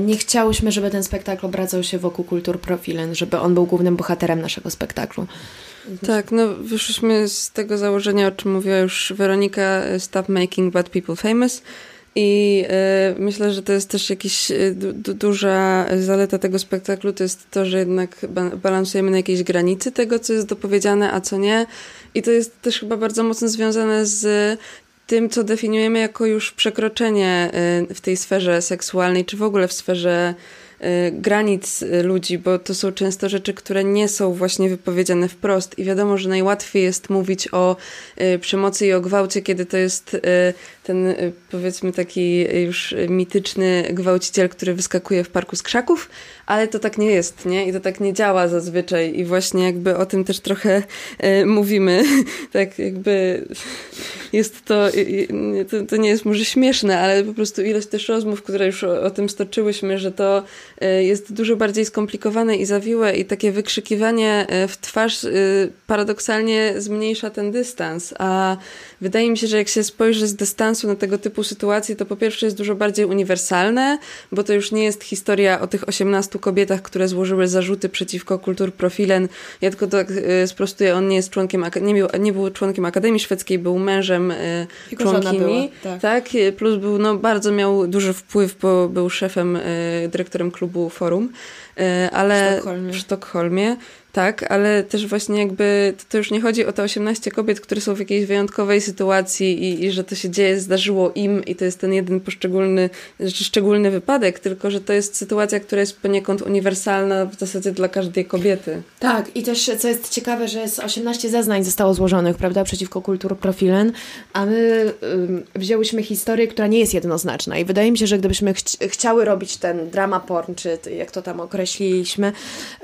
Nie chciałyśmy, żeby ten spektakl obracał się wokół kultur profilen, żeby on był głównym bohaterem naszego spektaklu. Tak, no wyszliśmy z tego założenia, o czym mówiła już Weronika, Stop Making Bad People Famous, i y, myślę, że to jest też jakiś y, du duża zaleta tego spektaklu, to jest to, że jednak ba balansujemy na jakiejś granicy tego, co jest dopowiedziane, a co nie. I to jest też chyba bardzo mocno związane z tym, co definiujemy jako już przekroczenie y, w tej sferze seksualnej, czy w ogóle w sferze Y, granic ludzi, bo to są często rzeczy, które nie są właśnie wypowiedziane wprost i wiadomo, że najłatwiej jest mówić o przemocy i o gwałcie, kiedy to jest ten powiedzmy taki już mityczny gwałciciel, który wyskakuje w parku z krzaków, ale to tak nie jest, nie? I to tak nie działa zazwyczaj i właśnie jakby o tym też trochę mówimy, tak jakby jest to, to, to nie jest może śmieszne, ale po prostu ilość też rozmów, które już o, o tym stoczyłyśmy, że to E, jest dużo bardziej skomplikowane i zawiłe i takie wykrzykiwanie e, w twarz e, paradoksalnie zmniejsza ten dystans, a wydaje mi się, że jak się spojrzy z dystansu na tego typu sytuacje, to po pierwsze jest dużo bardziej uniwersalne, bo to już nie jest historia o tych 18 kobietach, które złożyły zarzuty przeciwko kultur profilen. Ja tylko tak sprostuję, on nie jest członkiem, nie był, nie był członkiem Akademii Szwedzkiej, był mężem członkini. tak. tak, plus był, no bardzo miał duży wpływ, bo był szefem, dyrektorem klubu Forum, e, ale w Sztokholmie. w Sztokholmie tak, ale też właśnie jakby to już nie chodzi o te 18 kobiet, które są w jakiejś wyjątkowej sytuacji i, i że to się dzieje, zdarzyło im i to jest ten jeden poszczególny, znaczy szczególny wypadek, tylko że to jest sytuacja, która jest poniekąd uniwersalna w zasadzie dla każdej kobiety. Tak, i też co jest ciekawe, że jest 18 zeznań zostało złożonych, prawda, przeciwko kultur profilen, a my um, wzięłyśmy historię, która nie jest jednoznaczna i wydaje mi się, że gdybyśmy chci chciały robić ten drama porn, czy jak to tam określiliśmy,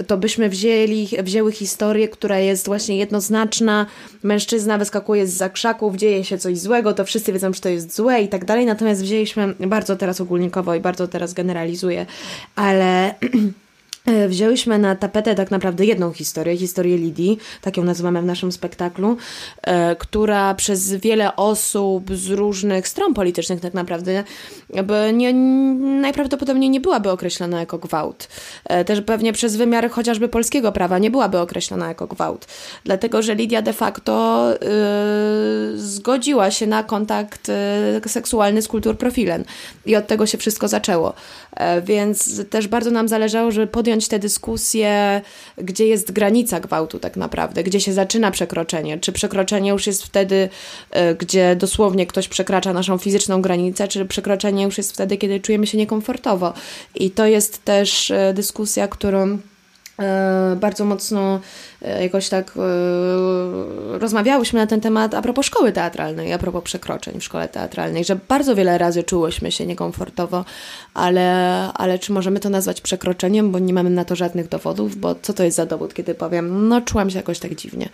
to byśmy wzięli wzięły historię, która jest właśnie jednoznaczna. Mężczyzna wyskakuje z zakrzaków, dzieje się coś złego, to wszyscy wiedzą, że to jest złe i tak dalej. Natomiast wzięliśmy bardzo teraz ogólnikowo i bardzo teraz generalizuję, ale wzięłyśmy na tapetę tak naprawdę jedną historię, historię Lidii, tak ją nazywamy w naszym spektaklu, e, która przez wiele osób z różnych stron politycznych tak naprawdę nie, najprawdopodobniej nie byłaby określona jako gwałt. E, też pewnie przez wymiar chociażby polskiego prawa nie byłaby określona jako gwałt. Dlatego, że Lidia de facto yy, zgodziła się na kontakt seksualny z kultur profilen. I od tego się wszystko zaczęło. Yy, więc też bardzo nam zależało, żeby podjąć tę dyskusję, gdzie jest granica gwałtu tak naprawdę, gdzie się zaczyna przekroczenie. Czy przekroczenie już jest wtedy, e, gdzie dosłownie ktoś przekracza naszą fizyczną granicę, czy przekroczenie już jest wtedy, kiedy czujemy się niekomfortowo. I to jest też e, dyskusja, którą E, bardzo mocno e, jakoś tak e, rozmawiałyśmy na ten temat a propos szkoły teatralnej, a propos przekroczeń w szkole teatralnej, że bardzo wiele razy czułyśmy się niekomfortowo, ale, ale czy możemy to nazwać przekroczeniem, bo nie mamy na to żadnych dowodów, bo co to jest za dowód, kiedy powiem, no czułam się jakoś tak dziwnie.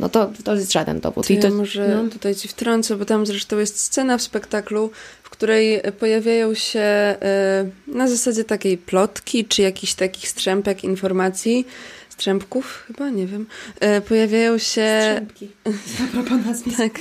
No to, to jest żaden dowód. To I to, ja może no. tutaj ci wtrącę, bo tam zresztą jest scena w spektaklu, w której pojawiają się e, na zasadzie takiej plotki, czy jakichś takich strzępek informacji, strzępków, chyba, nie wiem, e, pojawiają się... Strzępki, a propos nazwisk. Tak,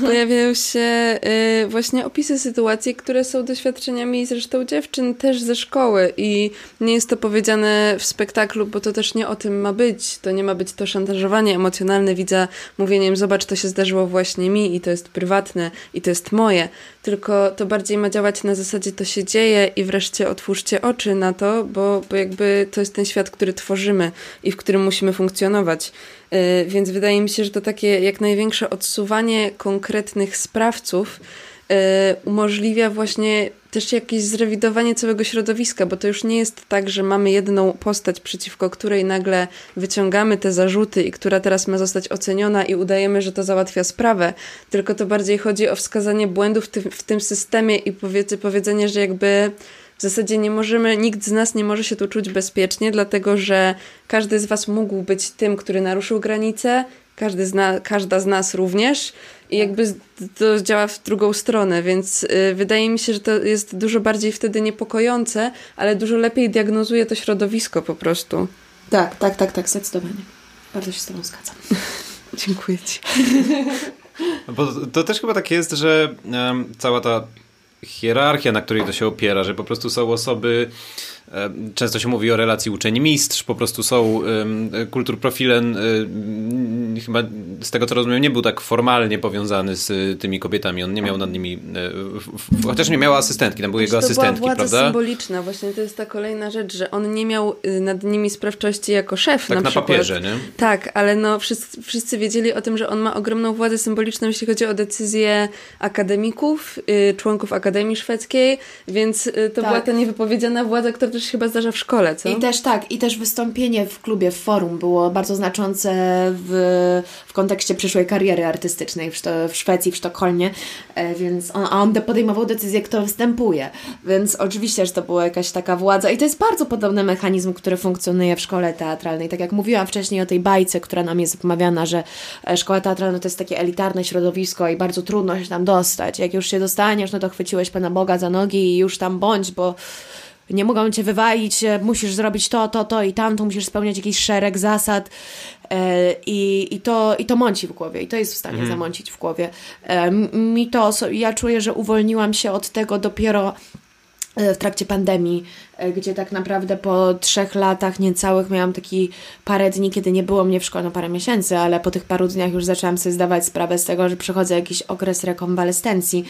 pojawiają się e, właśnie opisy sytuacji, które są doświadczeniami zresztą dziewczyn też ze szkoły. I nie jest to powiedziane w spektaklu, bo to też nie o tym ma być. To nie ma być to szantażowanie emocjonalne widza mówieniem, zobacz, to się zdarzyło właśnie mi i to jest prywatne i to jest moje, tylko to bardziej ma działać na zasadzie to się dzieje i wreszcie otwórzcie oczy na to, bo, bo jakby to jest ten świat, który tworzymy. I w którym musimy funkcjonować. Y, więc wydaje mi się, że to takie jak największe odsuwanie konkretnych sprawców y, umożliwia właśnie też jakieś zrewidowanie całego środowiska, bo to już nie jest tak, że mamy jedną postać, przeciwko której nagle wyciągamy te zarzuty i która teraz ma zostać oceniona i udajemy, że to załatwia sprawę, tylko to bardziej chodzi o wskazanie błędów w tym systemie i powiedzenie, że jakby w zasadzie nie możemy, nikt z nas nie może się tu czuć bezpiecznie, dlatego że każdy z was mógł być tym, który naruszył granice, każdy zna, każda z nas również i jakby to działa w drugą stronę, więc y, wydaje mi się, że to jest dużo bardziej wtedy niepokojące, ale dużo lepiej diagnozuje to środowisko po prostu. Tak, tak, tak, tak, zdecydowanie. Bardzo się z Tobą zgadzam. Dziękuję Ci. Bo to też chyba tak jest, że um, cała ta hierarchia, na której to się opiera, że po prostu są osoby Często się mówi o relacji uczeń-mistrz, po prostu są kultur profilen, chyba z tego co rozumiem, nie był tak formalnie powiązany z tymi kobietami. On nie miał nad nimi, e, chociaż nie miał asystentki, tam były jego to asystentki, była prawda? symboliczna, właśnie to jest ta kolejna rzecz, że on nie miał y, nad nimi sprawczości jako szef tak na, na przykład. papierze, nie? Tak, ale no wszyscy, wszyscy wiedzieli o tym, że on ma ogromną władzę symboliczną, jeśli chodzi o decyzje akademików, y, członków Akademii Szwedzkiej, więc y, to tak. była ta niewypowiedziana władza, która też chyba zdarza w szkole, co? I też tak, i też wystąpienie w klubie, w forum było bardzo znaczące w, w kontekście przyszłej kariery artystycznej w, w Szwecji, w Sztokholmie, e, więc on, on podejmował decyzję, kto występuje, więc oczywiście, że to była jakaś taka władza i to jest bardzo podobny mechanizm, który funkcjonuje w szkole teatralnej. Tak jak mówiłam wcześniej o tej bajce, która nam jest wymawiana, że e, szkoła teatralna to jest takie elitarne środowisko i bardzo trudno się tam dostać. Jak już się dostaniesz, no to chwyciłeś Pana Boga za nogi i już tam bądź, bo nie mogą cię wywalić, e, musisz zrobić to, to, to i tamto, musisz spełniać jakiś szereg zasad e, i, i, to, i to mąci w głowie i to jest w stanie mm. zamącić w głowie. E, mi to, ja czuję, że uwolniłam się od tego dopiero w trakcie pandemii, gdzie tak naprawdę po trzech latach niecałych miałam taki parę dni, kiedy nie było mnie w szkole, no parę miesięcy, ale po tych paru dniach już zaczęłam sobie zdawać sprawę z tego, że przechodzę jakiś okres rekonwalescencji,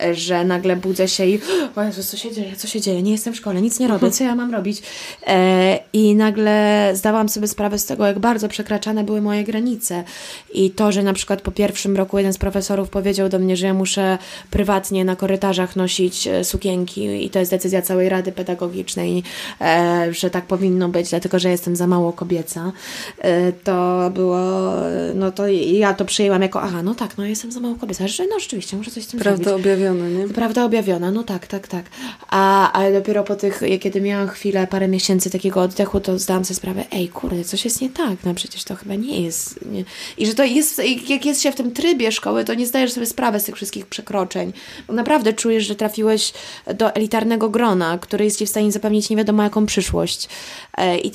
e, że nagle budzę się i o co się dzieje, co się dzieje, nie jestem w szkole, nic nie robię, co ja mam robić? E, I nagle zdałam sobie sprawę z tego, jak bardzo przekraczane były moje granice i to, że na przykład po pierwszym roku jeden z profesorów powiedział do mnie, że ja muszę prywatnie na korytarzach nosić sukienki i to jest decyzja całej Rady Pedagogicznej, i e, że tak powinno być, dlatego że jestem za mało kobieca, e, to było, no to ja to przyjęłam jako, aha, no tak, no jestem za mało kobieca, że no rzeczywiście, muszę coś z tym Prawda zrobić. objawiona, nie? Prawda objawiona, no tak, tak, tak. A, ale dopiero po tych, kiedy miałam chwilę, parę miesięcy takiego oddechu, to zdałam sobie sprawę, ej, kurde, coś jest nie tak, no przecież to chyba nie jest. Nie. I że to jest, jak jest się w tym trybie szkoły, to nie zdajesz sobie sprawy z tych wszystkich przekroczeń. Bo naprawdę czujesz, że trafiłeś do elitarnego grona, który jest ci w stanie zapewnić zapewnić nie wiadomo jaką przyszłość. E, I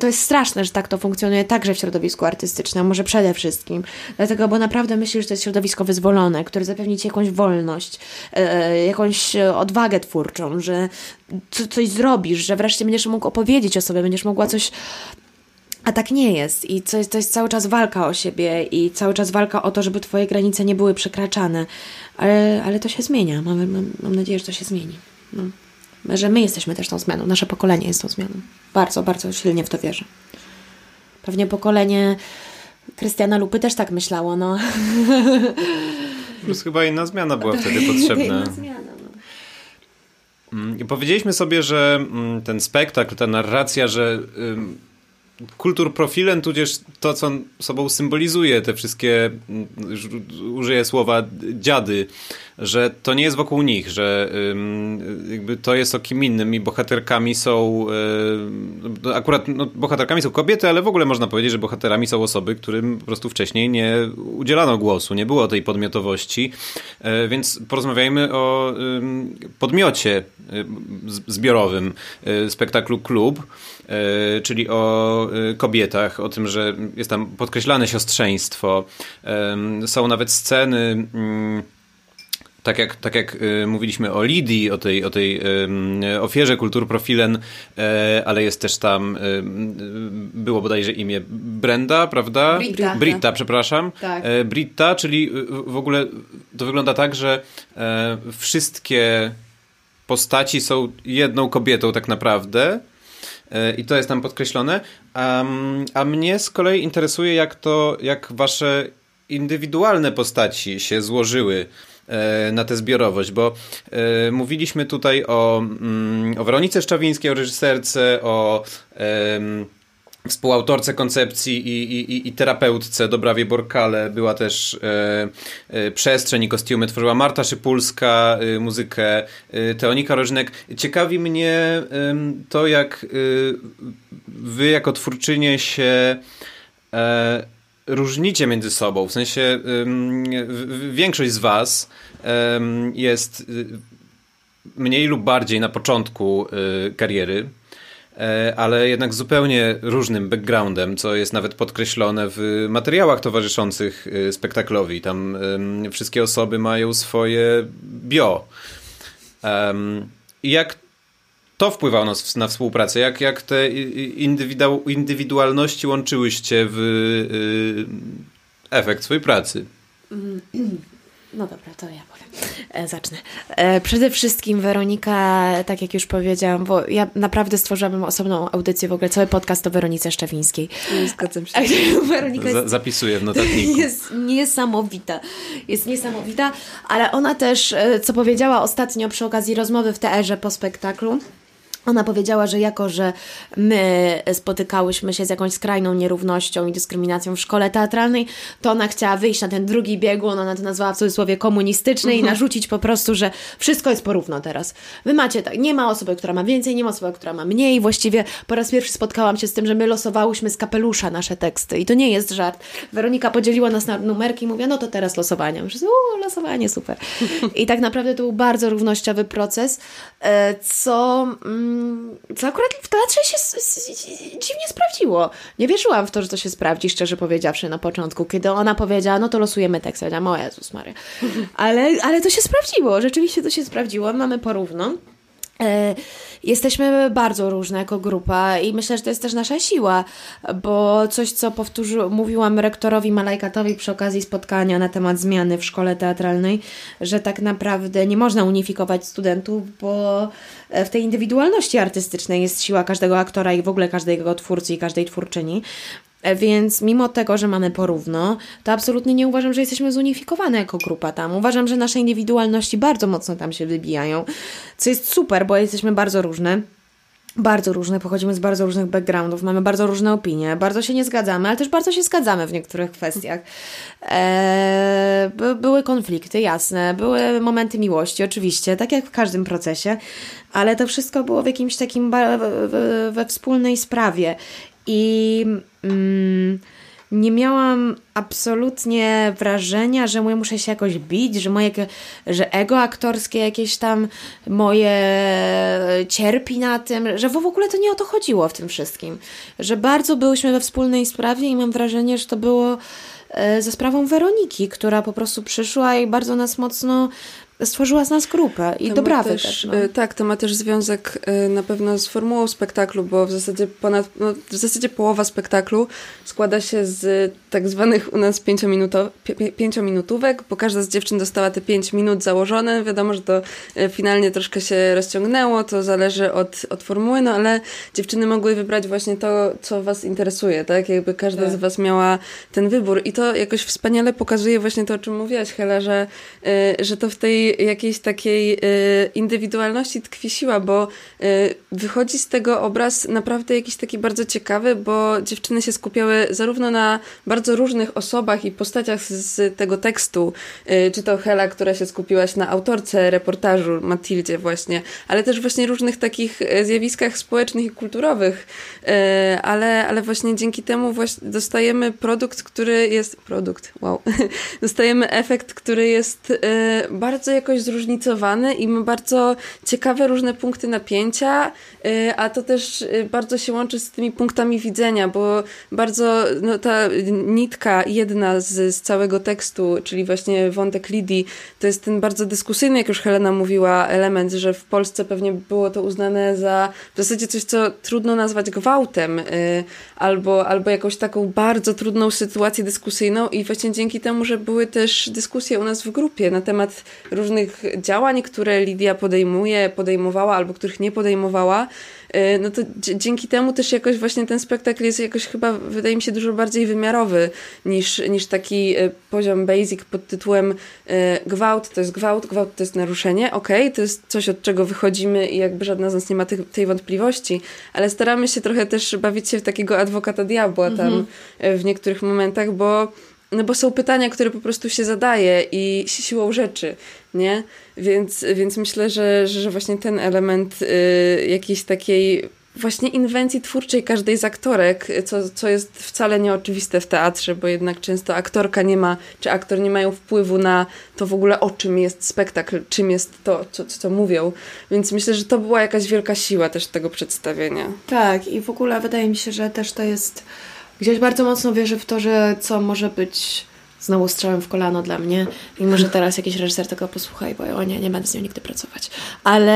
to jest straszne, że tak to funkcjonuje także w środowisku artystycznym, może przede wszystkim. Dlatego, bo naprawdę myślę, że to jest środowisko wyzwolone, które zapewni ci jakąś wolność, e, jakąś odwagę twórczą, że coś zrobisz, że wreszcie będziesz mógł opowiedzieć o sobie, będziesz mogła coś a tak nie jest. I to jest, to jest cały czas walka o siebie i cały czas walka o to, żeby Twoje granice nie były przekraczane. Ale, ale to się zmienia. Mam, mam, mam nadzieję, że to się zmieni. No. Że my jesteśmy też tą zmianą, nasze pokolenie jest tą zmianą. Bardzo, bardzo silnie w to wierzę. Pewnie pokolenie Krystiana Lupy też tak myślało, no. Plus chyba inna zmiana była wtedy potrzebna. inna zmiana, no. Mm, powiedzieliśmy sobie, że mm, ten spektakl, ta narracja, że kultur profilem, tudzież to, co on sobą symbolizuje, te wszystkie, mm, użyję słowa, dziady, że to nie jest wokół nich, że jakby to jest o kim innym i bohaterkami są no, akurat no, bohaterkami są kobiety, ale w ogóle można powiedzieć, że bohaterami są osoby, którym po prostu wcześniej nie udzielano głosu, nie było tej podmiotowości, e, więc porozmawiajmy o podmiocie e, zbiorowym e, spektaklu Klub, czyli o kobietach, o tym, że jest tam podkreślane siostrzeństwo, są nawet sceny mm, tak jak, tak jak y, mówiliśmy o Lidii, o tej, o tej ofierze kultur profilen, y, ale jest też tam, y, było bodajże imię Brenda, prawda? Britta. Britta, przepraszam. Tak. E, Britta, czyli w ogóle to wygląda tak, że e, wszystkie postaci są jedną kobietą tak naprawdę. E, I to jest tam podkreślone. A, a mnie z kolei interesuje, jak to, jak wasze indywidualne postaci się złożyły E, na tę zbiorowość, bo e, mówiliśmy tutaj o, mm, o Weronice Szczawińskiej, o reżyserce, o współautorce koncepcji i, i, i terapeutce Dobrawie Borkale była też e, e, przestrzeń i kostiumy tworzyła Marta Szypulska, e, muzykę e, Teonika Rożnek. Ciekawi mnie e, to, jak e, wy jako twórczynie się różnicie między sobą. W sensie większość z was jest y, mniej lub bardziej na początku y, kariery, e, ale jednak zupełnie różnym backgroundem, co jest nawet podkreślone w materiałach towarzyszących y, spektaklowi. Tam wszystkie osoby mają swoje bio. Jak to wpływało na, na współpracę? Jak, jak te indywidualności łączyłyście w y, efekt swojej pracy? No dobra, to ja powiem. E, zacznę. E, przede wszystkim Weronika, tak jak już powiedziałam, bo ja naprawdę stworzyłabym osobną audycję, w ogóle cały podcast o Weronice Szczewińskiej. Nie zgadzam się. Weronika jest, Zapisuję w notatniku. Jest niesamowita. Jest niesamowita, ale ona też, e, co powiedziała ostatnio przy okazji rozmowy w TR-ze po spektaklu, ona powiedziała, że jako, że my spotykałyśmy się z jakąś skrajną nierównością i dyskryminacją w szkole teatralnej, to ona chciała wyjść na ten drugi biegun, ona to nazwała w cudzysłowie komunistyczny i mhm. narzucić po prostu, że wszystko jest porówno teraz. Wy macie tak, nie ma osoby, która ma więcej, nie ma osoby, która ma mniej. Właściwie po raz pierwszy spotkałam się z tym, że my losowałyśmy z kapelusza nasze teksty i to nie jest żart. Weronika podzieliła nas na numerki i mówiła, no to teraz losowanie. Myślę, o, losowanie, super. I tak naprawdę to był bardzo równościowy proces, e, co... Mm, co akurat w teatrze się dziwnie sprawdziło. Nie wierzyłam w to, że to się sprawdzi, szczerze powiedziawszy, na początku. Kiedy ona powiedziała, no to losujemy tekst. Ja o Jezus Maria. Ale, ale to się sprawdziło, rzeczywiście to się sprawdziło. Mamy porówno. E, jesteśmy bardzo różne jako grupa i myślę, że to jest też nasza siła, bo coś, co powtórzył, mówiłam rektorowi Malajkatowi przy okazji spotkania na temat zmiany w szkole teatralnej, że tak naprawdę nie można unifikować studentów, bo w tej indywidualności artystycznej jest siła każdego aktora i w ogóle każdego twórcy i każdej twórczyni. E, więc mimo tego, że mamy porówno, to absolutnie nie uważam, że jesteśmy zunifikowane jako grupa tam. Uważam, że nasze indywidualności bardzo mocno tam się wybijają, co jest super, bo jesteśmy bardzo różne. Bardzo różne, pochodzimy z bardzo różnych backgroundów, mamy bardzo różne opinie, bardzo się nie zgadzamy, ale też bardzo się zgadzamy w niektórych kwestiach. Eee, by, były konflikty, jasne, były momenty miłości, oczywiście, tak jak w każdym procesie, ale to wszystko było w jakimś takim, we, we wspólnej sprawie i nie miałam absolutnie wrażenia, że muszę się jakoś bić, że moje, że ego aktorskie jakieś tam moje cierpi na tym, że w ogóle to nie o to chodziło w tym wszystkim. Że bardzo byłyśmy we wspólnej sprawie i mam wrażenie, że to było e, ze sprawą Weroniki, która po prostu przyszła i bardzo nas mocno stworzyła z nas grupę i to dobrawy też. też no. E, tak, to ma też związek e, na pewno z formułą spektaklu, bo w zasadzie ponad, no, w zasadzie połowa spektaklu składa się z tak zwanych u nas pięciominutówek, bo każda z dziewczyn dostała te pięć minut założone. Wiadomo, że to e, finalnie troszkę się rozciągnęło, to zależy od, od formuły, no ale dziewczyny mogły wybrać właśnie to, co was interesuje, tak? Jakby każda tak. z was miała ten wybór i to jakoś wspaniale pokazuje właśnie to, o czym mówiłaś, Hela, że, że to w tej jakiejś takiej y, indywidualności tkwi siła, bo y, wychodzi z tego obraz naprawdę jakiś taki bardzo ciekawy, bo dziewczyny się skupiały zarówno na bardzo różnych osobach i postaciach z tego tekstu, y, czy to Hela, która się skupiłaś na autorce reportażu, Matildzie właśnie, ale też właśnie różnych takich zjawiskach społecznych i kulturowych, ale, ale właśnie dzięki temu właśnie dostajemy produkt, który jest, produkt, wow, dostajemy efekt, który jest bardzo jakoś zróżnicowany i ma bardzo ciekawe różne punkty napięcia, y, a to też y, bardzo się łączy z tymi punktami widzenia, bo bardzo no, ta nitka jedna z, z całego tekstu, czyli właśnie wątek Lidii, to jest ten bardzo dyskusyjny, jak już Helena mówiła, element, że w Polsce pewnie było to uznane za w zasadzie coś, co trudno nazwać gwałtem, y, albo, albo jakąś taką bardzo trudną sytuację dyskusyjną i właśnie dzięki temu, że były też dyskusje u nas w grupie na temat różnych działań, które Lidia podejmuje, podejmowała albo których nie podejmowała, y, no to dzięki temu też jakoś właśnie ten spektakl jest jakoś chyba, wydaje mi się, dużo bardziej wymiarowy niż, niż taki y, poziom basic pod tytułem y, gwałt to jest gwałt, gwałt to jest naruszenie, okej, okay, to jest coś, od czego wychodzimy i jakby żadna z nas nie ma tych, tej wątpliwości, ale staramy się trochę też bawić się w takiego adwokata diabła tam mm -hmm. w niektórych momentach, bo no bo są pytania, które po prostu się zadaje i siłą rzeczy, nie? Więc, więc myślę, że, że właśnie ten element y, jakiejś takiej właśnie inwencji twórczej każdej z aktorek, co, co jest wcale nieoczywiste w teatrze, bo jednak często aktorka nie ma, czy aktor nie mają wpływu na to w ogóle, o czym jest spektakl, czym jest to, co, co mówią. Więc myślę, że to była jakaś wielka siła też tego przedstawienia. Tak, i w ogóle wydaje mi się, że też to jest Gdzieś bardzo mocno wierzę w to, że co może być znowu strzałem w kolano dla mnie. I może teraz jakiś reżyser tego posłuchaj, bo o nie, nie będę z nią nigdy pracować. Ale,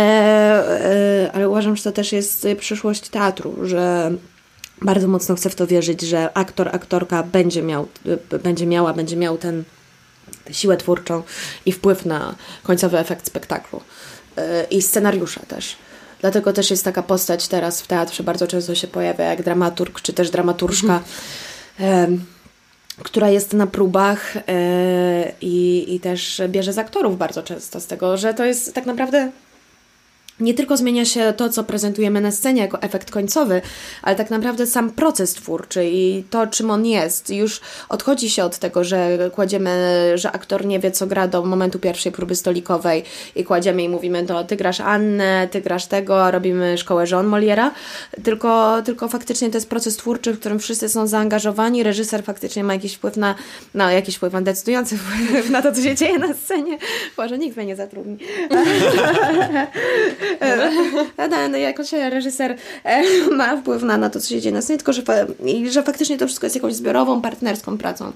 e, ale uważam, że to też jest przyszłość teatru, że bardzo mocno chcę w to wierzyć, że aktor, aktorka będzie miał, będzie miała, będzie miał ten, tę siłę twórczą i wpływ na końcowy efekt spektaklu. E, I scenariusza też. Dlatego też jest taka postać teraz w teatrze, bardzo często się pojawia jak dramaturg, czy też dramaturżka, mhm. która jest na próbach e, i, i też bierze z aktorów bardzo często z tego, że to jest tak naprawdę nie tylko zmienia się to, co prezentujemy na scenie jako efekt końcowy, ale tak naprawdę sam proces twórczy i to, czym on jest. Już odchodzi się od tego, że kładziemy, że aktor nie wie, co gra do momentu pierwszej próby stolikowej i kładziemy i mówimy, to ty grasz Annę, ty grasz tego, robimy szkołę żon Moliera, tylko, tylko faktycznie to jest proces twórczy, w którym wszyscy są zaangażowani, reżyser faktycznie ma jakiś wpływ na, no jakiś wpływ, na decydujący wpływ na to, co się dzieje na scenie. Boże, nikt mnie nie zatrudni. no, no, no, jakoś reżyser e, ma wpływ na, na to, co się dzieje na scenie, tylko że, i, że faktycznie to wszystko jest jakąś zbiorową, partnerską pracą.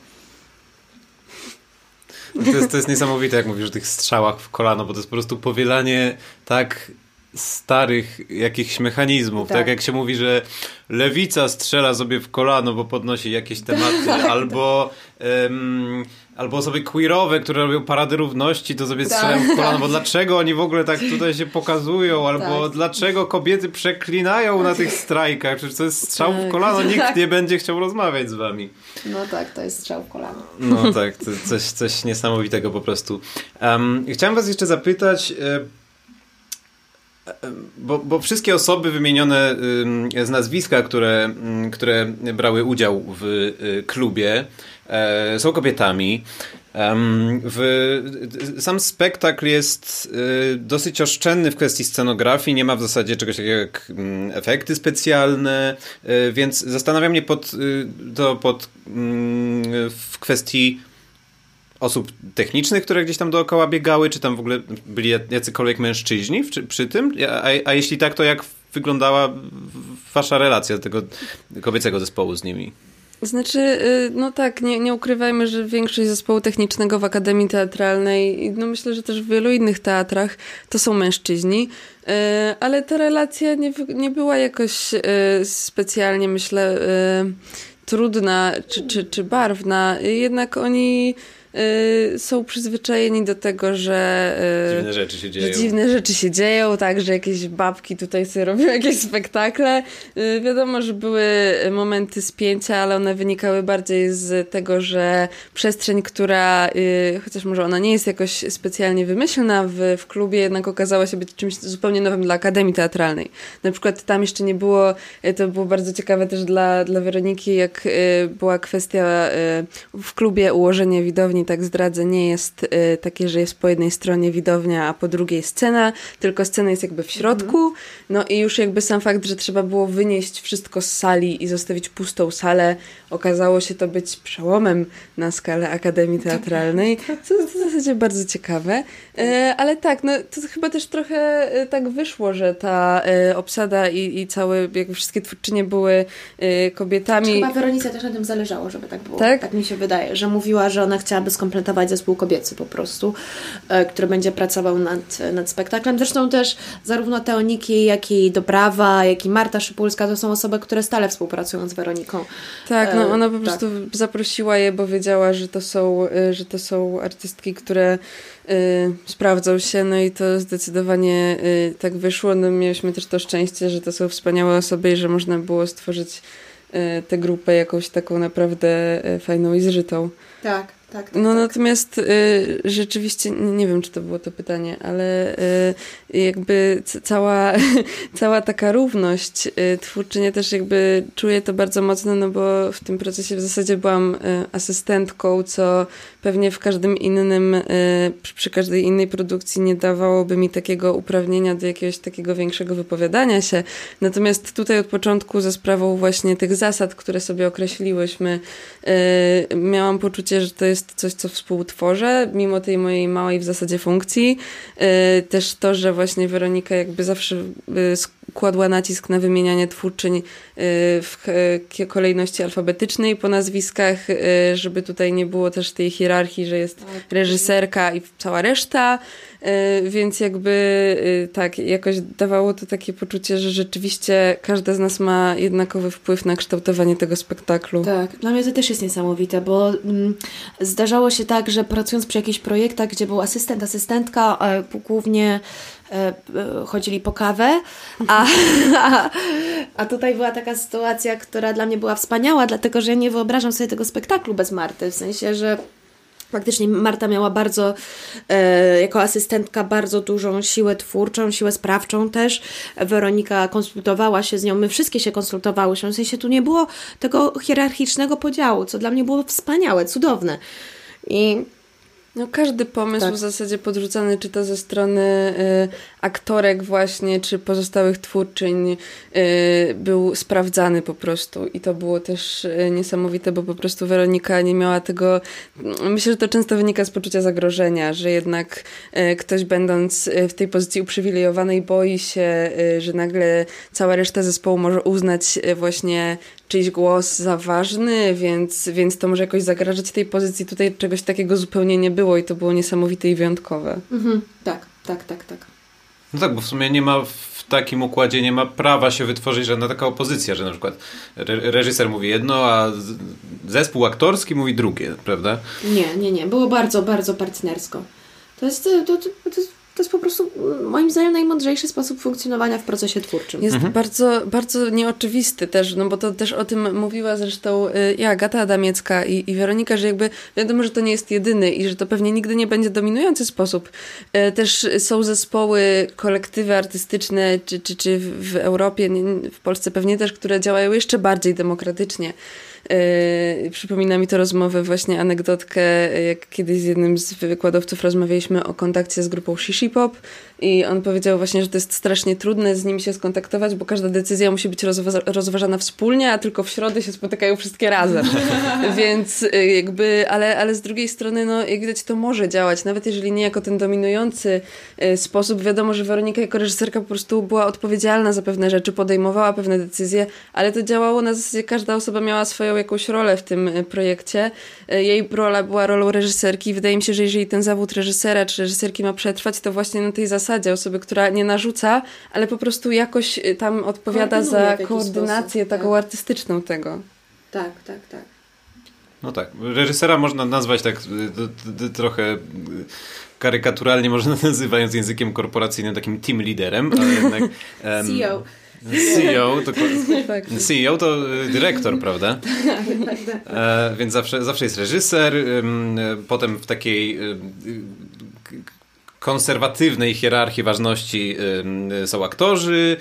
To jest, to jest niesamowite, jak mówisz o tych strzałach w kolano, bo to jest po prostu powielanie tak starych jakichś mechanizmów. Tak. tak. jak się mówi, że lewica strzela sobie w kolano, bo podnosi jakieś tematy, tak, albo, um, albo osoby queerowe, które robią parady równości, to sobie strzelają w kolano, bo dlaczego oni w ogóle tak tutaj się pokazują, albo tak. dlaczego kobiety przeklinają na tych strajkach, przecież to jest strzał w tak. kolano, nikt nie będzie chciał rozmawiać z wami. No tak, to jest strzał w kolano. No tak, to coś, coś niesamowitego po prostu. Um, chciałem was jeszcze zapytać, e, bo, bo, wszystkie osoby wymienione z nazwiska, które, które brały udział w y, klubie, e, są kobietami. W, sam spektakl jest y, dosyć oszczędny w kwestii scenografii, nie ma w zasadzie czegoś takiego jak efekty specjalne, y, więc zastanawiam mnie pod, to pod, w kwestii osób technicznych, które gdzieś tam dookoła biegały, czy tam w ogóle byli jacykolwiek mężczyźni przy, przy tym? A, a jeśli tak, to jak wyglądała wasza relacja tego kobiecego zespołu z nimi? Znaczy, y, no tak, nie, nie ukrywajmy, że większość zespołu technicznego w Akademii Teatralnej, no myślę, że też w wielu innych teatrach, to są mężczyźni, y, ale ta relacja nie, nie była jakoś y, specjalnie, myślę, trudna czy, czy, czy barwna. Jednak oni Y, są przyzwyczajeni do tego, że y, dziwne rzeczy się dzieją. dziwne rzeczy się dzieją, tak, że jakieś babki tutaj sobie robią jakieś spektakle. Y, wiadomo, że były momenty spięcia, ale one wynikały bardziej z tego, że przestrzeń, która, chociaż może ona nie jest jakoś specjalnie wymyślna w, w klubie, jednak okazała się być czymś zupełnie nowym dla Akademii Teatralnej. Na przykład tam jeszcze nie było, to było bardzo ciekawe też dla, dla Weroniki, jak była kwestia w klubie ułożenia widowni tak zdradzę, nie jest y, takie, że jest po jednej stronie widownia, a po drugiej scena, tylko scena jest jakby w środku. Mhm. No i już jakby sam fakt, że trzeba było wynieść wszystko z sali i zostawić pustą salę, okazało się to być przełomem na skalę Akademii Teatralnej, co jest w zasadzie bardzo ciekawe. E, ale tak, no to chyba też trochę e, tak wyszło, że ta obsada i, i całe, jakby wszystkie twórczynie były kobietami. Chyba Weronice też na tym zależało, żeby tak było. Tak? tak mi się wydaje, że mówiła, że ona chciałaby skompletować zespół kobiecy po prostu, który będzie pracował nad, nad spektaklem. Zresztą też zarówno Teoniki, jak i Dobrawa, jak i Marta Szypulska to są osoby, które stale współpracują z Weroniką. Tak, no ona po tak. prostu zaprosiła je, bo wiedziała, że to są, że to są artystki, które Y, sprawdzał się, no i to zdecydowanie tak wyszło. No, mieliśmy też to szczęście, że to są wspaniałe osoby i że można było stworzyć tę grupę jakąś taką naprawdę fajną i zżytą. Tak. Tak, tak, no tak. natomiast y, rzeczywiście, nie wiem czy to było to pytanie, ale y, jakby cała, cała taka równość y, twórczynia też jakby czuję to bardzo mocno, no bo w tym procesie w zasadzie byłam y, asystentką, co pewnie w każdym innym, y, przy, każdej innej produkcji nie dawałoby mi takiego uprawnienia do jakiegoś takiego większego wypowiadania się. Natomiast tutaj od początku za sprawą właśnie tych zasad, które sobie określiłyśmy, y, miałam poczucie, że to jest coś, co współtworzę, mimo tej mojej małej w zasadzie funkcji. Y, też to, że właśnie Weronika jakby zawsze kładła nacisk na wymienianie twórczyń y, w kolejności alfabetycznej po nazwiskach, żeby tutaj nie było też tej hierarchii, że jest reżyserka i cała reszta. Więc jakby tak, jakoś dawało to takie poczucie, że rzeczywiście każda z nas ma jednakowy wpływ na kształtowanie tego spektaklu. Tak, dla mnie to też jest niesamowite, bo mm, zdarzało się tak, że pracując przy jakichś projektach, gdzie był asystent, asystentka, e, głównie chodzili po kawę, a, a, a tutaj była taka sytuacja, która dla mnie była wspaniała, dlatego że ja nie wyobrażam sobie tego spektaklu bez Marty, w sensie, że Faktycznie Marta miała bardzo, e, jako asystentka, bardzo dużą siłę twórczą, siłę sprawczą też. Weronika konsultowała się z nią, my wszystkie się konsultowałyśmy. W sensie tu nie było tego hierarchicznego podziału, co dla mnie było wspaniałe, cudowne. I no każdy pomysł tak. w zasadzie podrzucany, czy to ze strony y, aktorek właśnie, czy pozostałych twórczyń, y, był sprawdzany po prostu. I to było też y, niesamowite, bo po prostu Weronika nie miała tego... Myślę, że to często wynika z poczucia zagrożenia, że jednak y, ktoś będąc y, w tej pozycji uprzywilejowanej boi się, że nagle cała reszta zespołu może uznać właśnie czyjś głos za ważny, więc, więc to może jakoś zagrażać tej pozycji. Tutaj czegoś takiego zupełnie nie było i to było niesamowite i wyjątkowe. Mhm, tak, tak, tak, tak. No tak, bo w sumie nie ma w takim układzie nie ma prawa się wytworzyć żadna taka opozycja, że na przykład reżyser mówi jedno, a zespół aktorski mówi drugie, prawda? Nie, nie, nie. Było bardzo, bardzo partnersko. To jest, to, to, to jest to jest po prostu mm, moim zdaniem najmądrzejszy sposób funkcjonowania w procesie twórczym. Jest mhm. bardzo, bardzo nieoczywisty też, no bo to też o tym mówiła zresztą y, i Agata Adamiecka i, i Weronika, że jakby wiadomo, że to nie jest jedyny i że to pewnie nigdy nie będzie dominujący sposób. Y, też są zespoły, kolektywy artystyczne, czy, czy, czy w Europie, w Polsce pewnie też, które działają jeszcze bardziej demokratycznie. Yy, przypomina mi to rozmowę, właśnie anegdotkę, jak kiedyś z jednym z wykładowców rozmawialiśmy o kontakcie z grupą Shishi Pop i on powiedział właśnie, że to jest strasznie trudne z nimi się skontaktować, bo każda decyzja musi być rozwa rozważana wspólnie, a tylko w środę się spotykają wszystkie razem. Więc y, jakby, ale, ale z drugiej strony, no jak widać, to może działać, nawet jeżeli nie jako ten dominujący y, sposób. Wiadomo, że Weronika jako reżyserka po prostu była odpowiedzialna za pewne rzeczy, podejmowała pewne decyzje, ale to działało na zasadzie, każda osoba miała swoją swoją jakąś rolę w tym projekcie. Jej rola była rolą reżyserki. Wydaje mi się, że jeżeli ten zawód reżysera czy reżyserki ma przetrwać, to właśnie na tej zasadzie osoby, która nie narzuca, ale po prostu jakoś tam odpowiada za koordynację sposób, taką tak. artystyczną tego. Tak, tak, tak. No tak, reżysera można nazwać tak trochę karykaturalnie można nazywając językiem korporacyjnym takim team liderem, ale jednak... Um, CEO. CEO to, CEO to y, dyrektor, prawda? tak, tak, tak. E, więc zawsze, zawsze jest reżyser, potem w takiej konserwatywnej hierarchii ważności są aktorzy.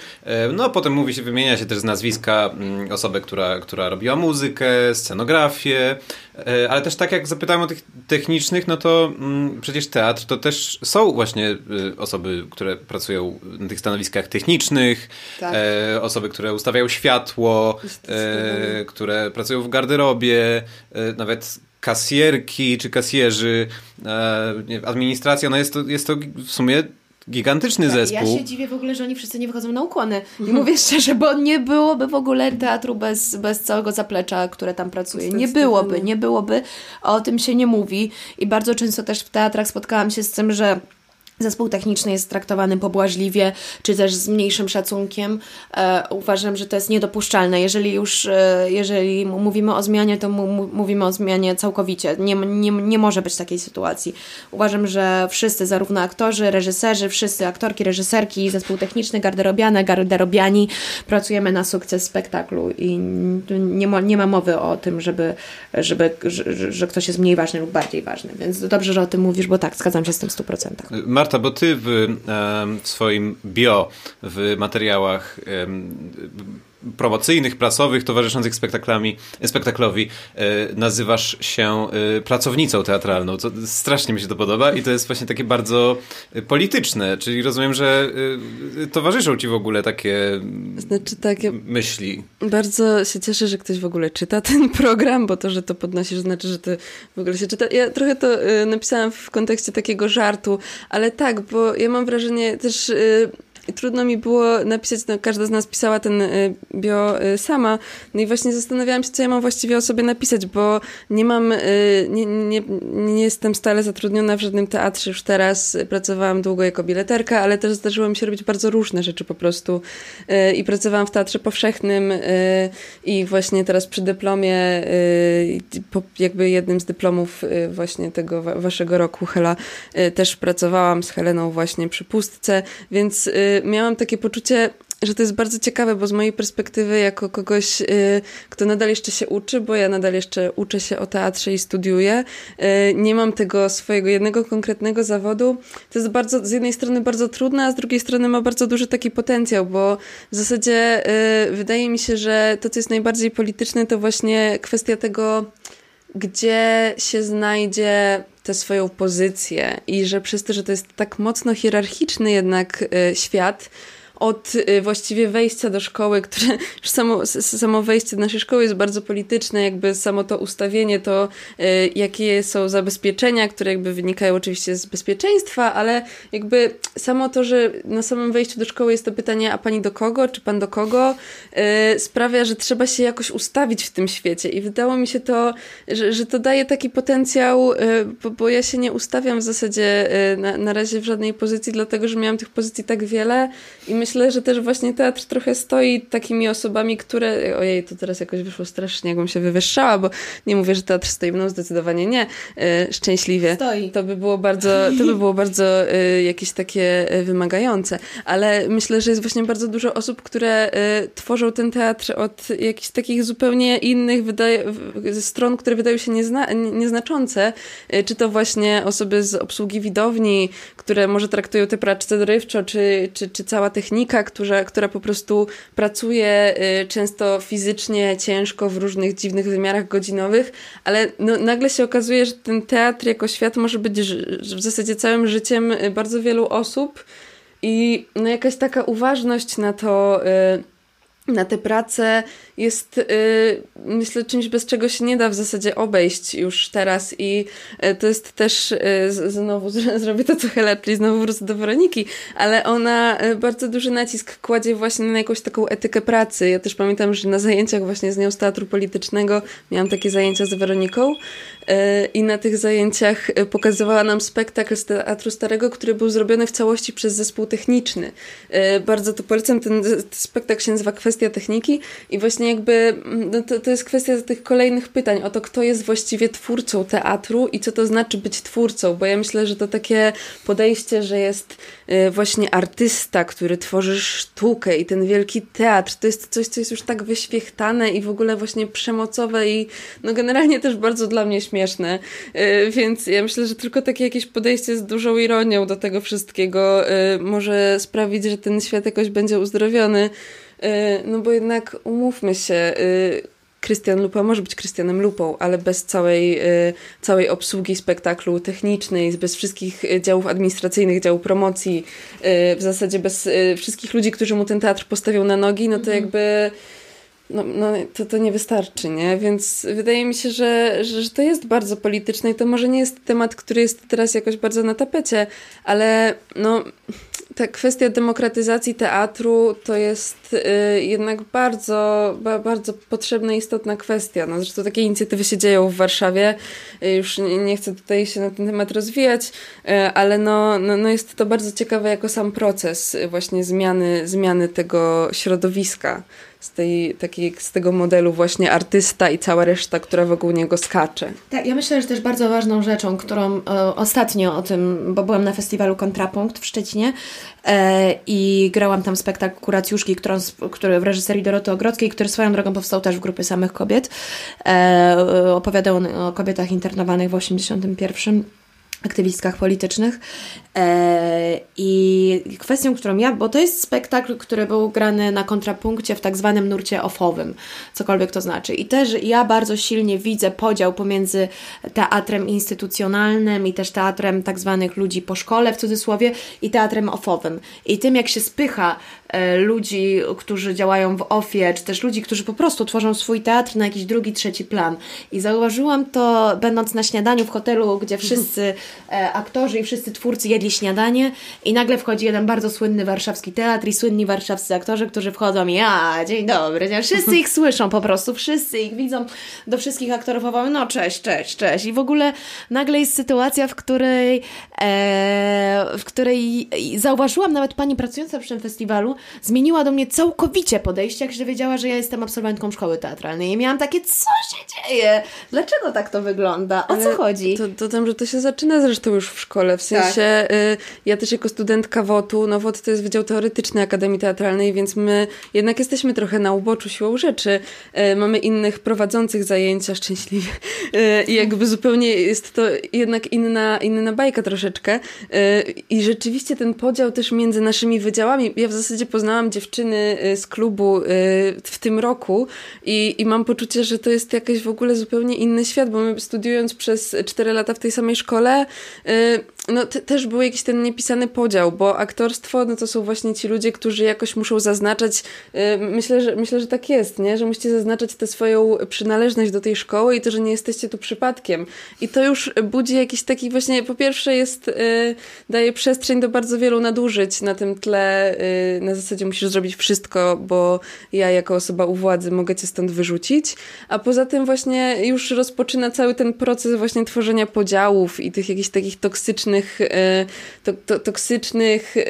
No, a potem mówi się, wymienia się też z nazwiska osobę, która, która robiła muzykę, scenografię, e, ale też tak jak zapytałem o tych technicznych, no to przecież teatr to też są właśnie y, osoby, które pracują na tych stanowiskach technicznych, tak. E, osoby, które ustawiają światło, e, które pracują w garderobie, nawet kasjerki czy kasjerzy, e, administracja, no jest to, jest to w sumie gigantyczny zespół. Ja się dziwię w ogóle, że oni wszyscy nie wychodzą na ukłony. I mówię szczerze, bo nie byłoby w ogóle teatru bez, bez całego zaplecza, które tam pracuje. Nie byłoby, nie byłoby. O tym się nie mówi. I bardzo często też w teatrach spotkałam się z tym, że Zespół techniczny jest traktowany pobłażliwie, czy też z mniejszym szacunkiem. E, uważam, że to jest niedopuszczalne. Jeżeli już e, jeżeli mówimy o zmianie, to mówimy o zmianie całkowicie. Nie, nie, nie może być takiej sytuacji. Uważam, że wszyscy, zarówno aktorzy, reżyserzy, wszyscy aktorki, reżyserki, zespół techniczny, garderobiane, garderobiani, pracujemy na sukces spektaklu i nie ma, nie ma mowy o tym, żeby, żeby, że, że ktoś jest mniej ważny lub bardziej ważny. Więc dobrze, że o tym mówisz, bo tak, zgadzam się z tym w 100%. Marta, bo ty w, w swoim bio, w materiałach promocyjnych, prasowych, towarzyszących spektaklami, spektaklowi e, nazywasz się e, pracownicą teatralną, co strasznie mi się to podoba i to jest właśnie takie bardzo polityczne, czyli rozumiem, że e, towarzyszą ci w ogóle takie znaczy, tak, ja myśli. Bardzo się cieszę, że ktoś w ogóle czyta ten program, bo to, że to podnosisz, znaczy, że to w ogóle się czyta. Ja trochę to napisałam w kontekście takiego żartu, ale tak, bo ja mam wrażenie też trudno mi było napisać, no, każda z nas pisała ten y, bio y, sama. No i właśnie zastanawiałam się, co ja mam właściwie o sobie napisać, bo nie mam, y, nie, nie, nie jestem stale zatrudniona w żadnym teatrze już teraz. Pracowałam długo jako bileterka, ale też zdarzyło mi się robić bardzo różne rzeczy po prostu. I pracowałam w teatrze powszechnym i właśnie teraz przy dyplomie, jakby jednym z dyplomów właśnie tego waszego roku Hela, też pracowałam z Heleną właśnie przy pustce, więc miałam takie poczucie, że to jest bardzo ciekawe, bo z mojej perspektywy, jako kogoś, y, kto nadal jeszcze się uczy, bo ja nadal jeszcze uczę się o teatrze i studiuję, y, nie mam tego swojego jednego konkretnego zawodu. To jest bardzo, z jednej strony bardzo trudne, a z drugiej strony ma bardzo duży taki potencjał, bo w zasadzie y, wydaje mi się, że to, co jest najbardziej polityczne, to właśnie kwestia tego, gdzie się znajdzie tę swoją pozycję i że przez to, że to jest tak mocno hierarchiczny jednak y, świat, od y, właściwie wejścia do szkoły, które już samo, samo wejście do naszej szkoły jest bardzo polityczne, jakby samo to ustawienie, to y, jakie są zabezpieczenia, które jakby wynikają oczywiście z bezpieczeństwa, ale jakby samo to, że na samym wejściu do szkoły jest to pytanie, a pani do kogo, czy pan do kogo, y, sprawia, że trzeba się jakoś ustawić w tym świecie. I wydało mi się to, że, że to daje taki potencjał, bo, bo ja się nie ustawiam w zasadzie na, na razie w żadnej pozycji, dlatego, że miałam tych pozycji tak wiele i myślę, myślę, że też właśnie teatr trochę stoi takimi osobami, które. Ojej, to teraz jakoś wyszło strasznie, jakbym się wywyższała, bo nie mówię, że teatr stoi mną, zdecydowanie nie. E, szczęśliwie. Stoi. To by było bardzo, to by było bardzo e, jakieś takie e, wymagające. Ale myślę, że jest właśnie bardzo dużo osób, które tworzą ten teatr od jakichś takich zupełnie innych wydaje, stron, które wydają się niezna, nieznaczące. Czy to właśnie osoby z obsługi widowni, które może traktują te prace dorywczo, czy, czy, czy cała technika technika, która, która po prostu pracuje y, często fizycznie, ciężko w różnych dziwnych wymiarach godzinowych, ale no, nagle się okazuje, że ten teatr jako świat może być w zasadzie całym życiem y, bardzo wielu osób i no, jakaś taka uważność na to, y, na tę pracę jest, y, myślę, czymś, bez czego się nie da w zasadzie obejść już teraz i y, to jest też, y, znowu zrobię to Hela, czyli znowu wrócę do Weroniki, ale ona bardzo duży nacisk kładzie właśnie na jakąś taką etykę pracy. Ja też pamiętam, że na zajęciach właśnie z nią z teatru politycznego miałam takie zajęcia z Weroniką i na tych zajęciach pokazywała nam spektakl z Teatru Starego, który był zrobiony w całości przez zespół techniczny. Bardzo to polecam, ten spektakl się nazywa Kwestia Techniki i właśnie jakby no to, to jest kwestia tych kolejnych pytań o to, kto jest właściwie twórcą teatru i co to znaczy być twórcą, bo ja myślę, że to takie podejście, że jest właśnie artysta, który tworzy sztukę i ten wielki teatr, to jest coś, co jest już tak wyświechtane i w ogóle właśnie przemocowe i no generalnie też bardzo dla mnie śmieszne, y, więc ja myślę, że tylko takie jakieś podejście z dużą ironią do tego wszystkiego y, może sprawić, że ten świat jakoś będzie uzdrowiony. Y, no bo jednak umówmy się, Krystian y, Lupa może być Krystianem Lupą, ale bez całej, y, całej obsługi spektaklu technicznej, bez wszystkich działów administracyjnych, działu promocji, w zasadzie bez wszystkich ludzi, którzy mu ten teatr postawią na nogi, no to mhm. jakby no, no to, to nie wystarczy, nie? Więc wydaje mi się, że, że, że, to jest bardzo polityczne i to może nie jest temat, który jest teraz jakoś bardzo na tapecie, ale no ta kwestia demokratyzacji teatru to jest y, jednak bardzo, ba, bardzo potrzebna i istotna kwestia. No, zresztą takie inicjatywy się dzieją w Warszawie. Y, już nie, nie, chcę tutaj się na ten temat rozwijać, y, ale no, no, no jest to bardzo ciekawe jako sam proces właśnie zmiany, zmiany tego środowiska z, tej, takiej, z tego modelu właśnie artysta i cała reszta, która wokół niego skacze. Tak, ja myślę, że też bardzo ważną rzeczą, którą e, ostatnio o tym, bo byłam na festiwalu Kontrapunkt w Szczecinie e, i grałam tam spektakl Kuracjuszki, którą, który w reżyserii Doroty Ogrodzkiej, który swoją drogą powstał też w grupie samych kobiet. E, opowiadał o kobietach internowanych w 81 aktywistkach politycznych. E, I kwestią, którą ja, bo to jest spektakl, który był grany na kontrapunkcie w tak zwanym nurcie offowym, cokolwiek to znaczy. I też ja bardzo silnie widzę podział pomiędzy teatrem instytucjonalnym i też teatrem tak zwanych ludzi po szkole, w cudzysłowie, i teatrem offowym. I tym, jak się spycha ludzi, którzy działają w ofie, czy też ludzi, którzy po prostu tworzą swój teatr na jakiś drugi, trzeci plan. I zauważyłam to, będąc na śniadaniu w hotelu, gdzie wszyscy e, aktorzy i wszyscy twórcy jedli śniadanie i nagle wchodzi jeden bardzo słynny warszawski teatr i słynni warszawscy aktorzy, którzy wchodzą i ja, dzień dobry, nie? wszyscy ich słyszą po prostu, wszyscy ich widzą, do wszystkich aktorów mówią, no cześć, cześć, cześć i w ogóle nagle jest sytuacja, w której e, w której zauważyłam nawet pani pracująca przy tym festiwalu, zmieniła do mnie całkowicie podejście, jak że wiedziała, że ja jestem absolwentką szkoły teatralnej i miałam takie, co się dzieje? Dlaczego tak to wygląda? O Ale co chodzi? To, to tam, że to się zaczyna zresztą już w szkole, w sensie tak. y, ja też jako studentka WOT-u, no WOT to jest Wydział Teoretyczny Akademii Teatralnej, więc my jednak jesteśmy trochę na uboczu siłą rzeczy. Y, mamy innych prowadzących zajęcia szczęśliwie y, i jakby zupełnie jest to jednak inna, inna bajka troszeczkę i rzeczywiście ten podział też między naszymi wydziałami, ja w zasadzie poznałam dziewczyny z klubu w tym roku i, i mam poczucie, że to jest jakiś w ogóle zupełnie inny świat, bo my studiując przez 4 lata w tej samej szkole, no też był jakiś ten niepisany podział, bo aktorstwo no to są właśnie ci ludzie, którzy jakoś muszą zaznaczać, yy, myślę, że, myślę, że tak jest, nie? że musicie zaznaczać tę swoją przynależność do tej szkoły i to, że nie jesteście tu przypadkiem. I to już budzi jakiś taki właśnie, po pierwsze jest, yy, daje przestrzeń do bardzo wielu nadużyć na tym tle, yy, na zasadzie musisz zrobić wszystko, bo ja jako osoba u władzy mogę cię stąd wyrzucić, a poza tym właśnie już rozpoczyna cały ten proces właśnie tworzenia podziałów i tych jakichś takich toksycznych e, to, to, toksycznych, y,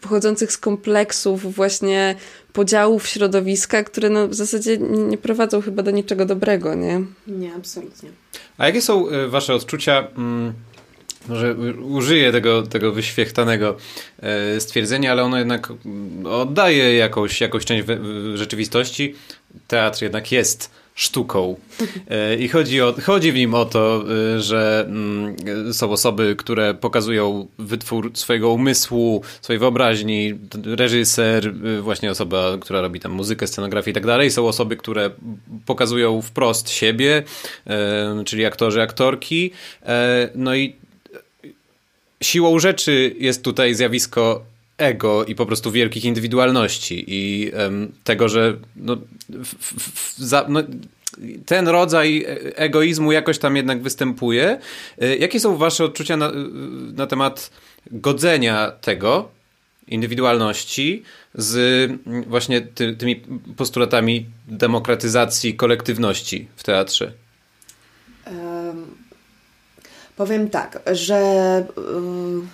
pochodzących z kompleksów właśnie podziałów środowiska, które no w zasadzie nie prowadzą chyba do niczego dobrego, nie? Nie, absolutnie. A jakie są y, wasze odczucia... Mm, może użyję tego, tego wyświechtanego stwierdzenia, ale ono jednak oddaje jakąś, jakąś część rzeczywistości. Teatr jednak jest sztuką. E, I chodzi, o, chodzi w nim o to, e, że mm, są osoby, które pokazują wytwór swojego umysłu, swojej wyobraźni, reżyser, e, właśnie osoba, która robi tam muzykę, scenografię i tak dalej. Są osoby, które pokazują wprost siebie, czyli aktorzy, aktorki. No i siłą rzeczy jest tutaj zjawisko ego i po prostu wielkich indywidualności i um, tego, że no, w, w, za, no, ten rodzaj egoizmu jakoś tam jednak występuje. E, jakie są wasze odczucia na, na temat godzenia tego, indywidualności, z właśnie ty, tymi postulatami demokratyzacji kolektywności w teatrze? Um, powiem tak, że. Um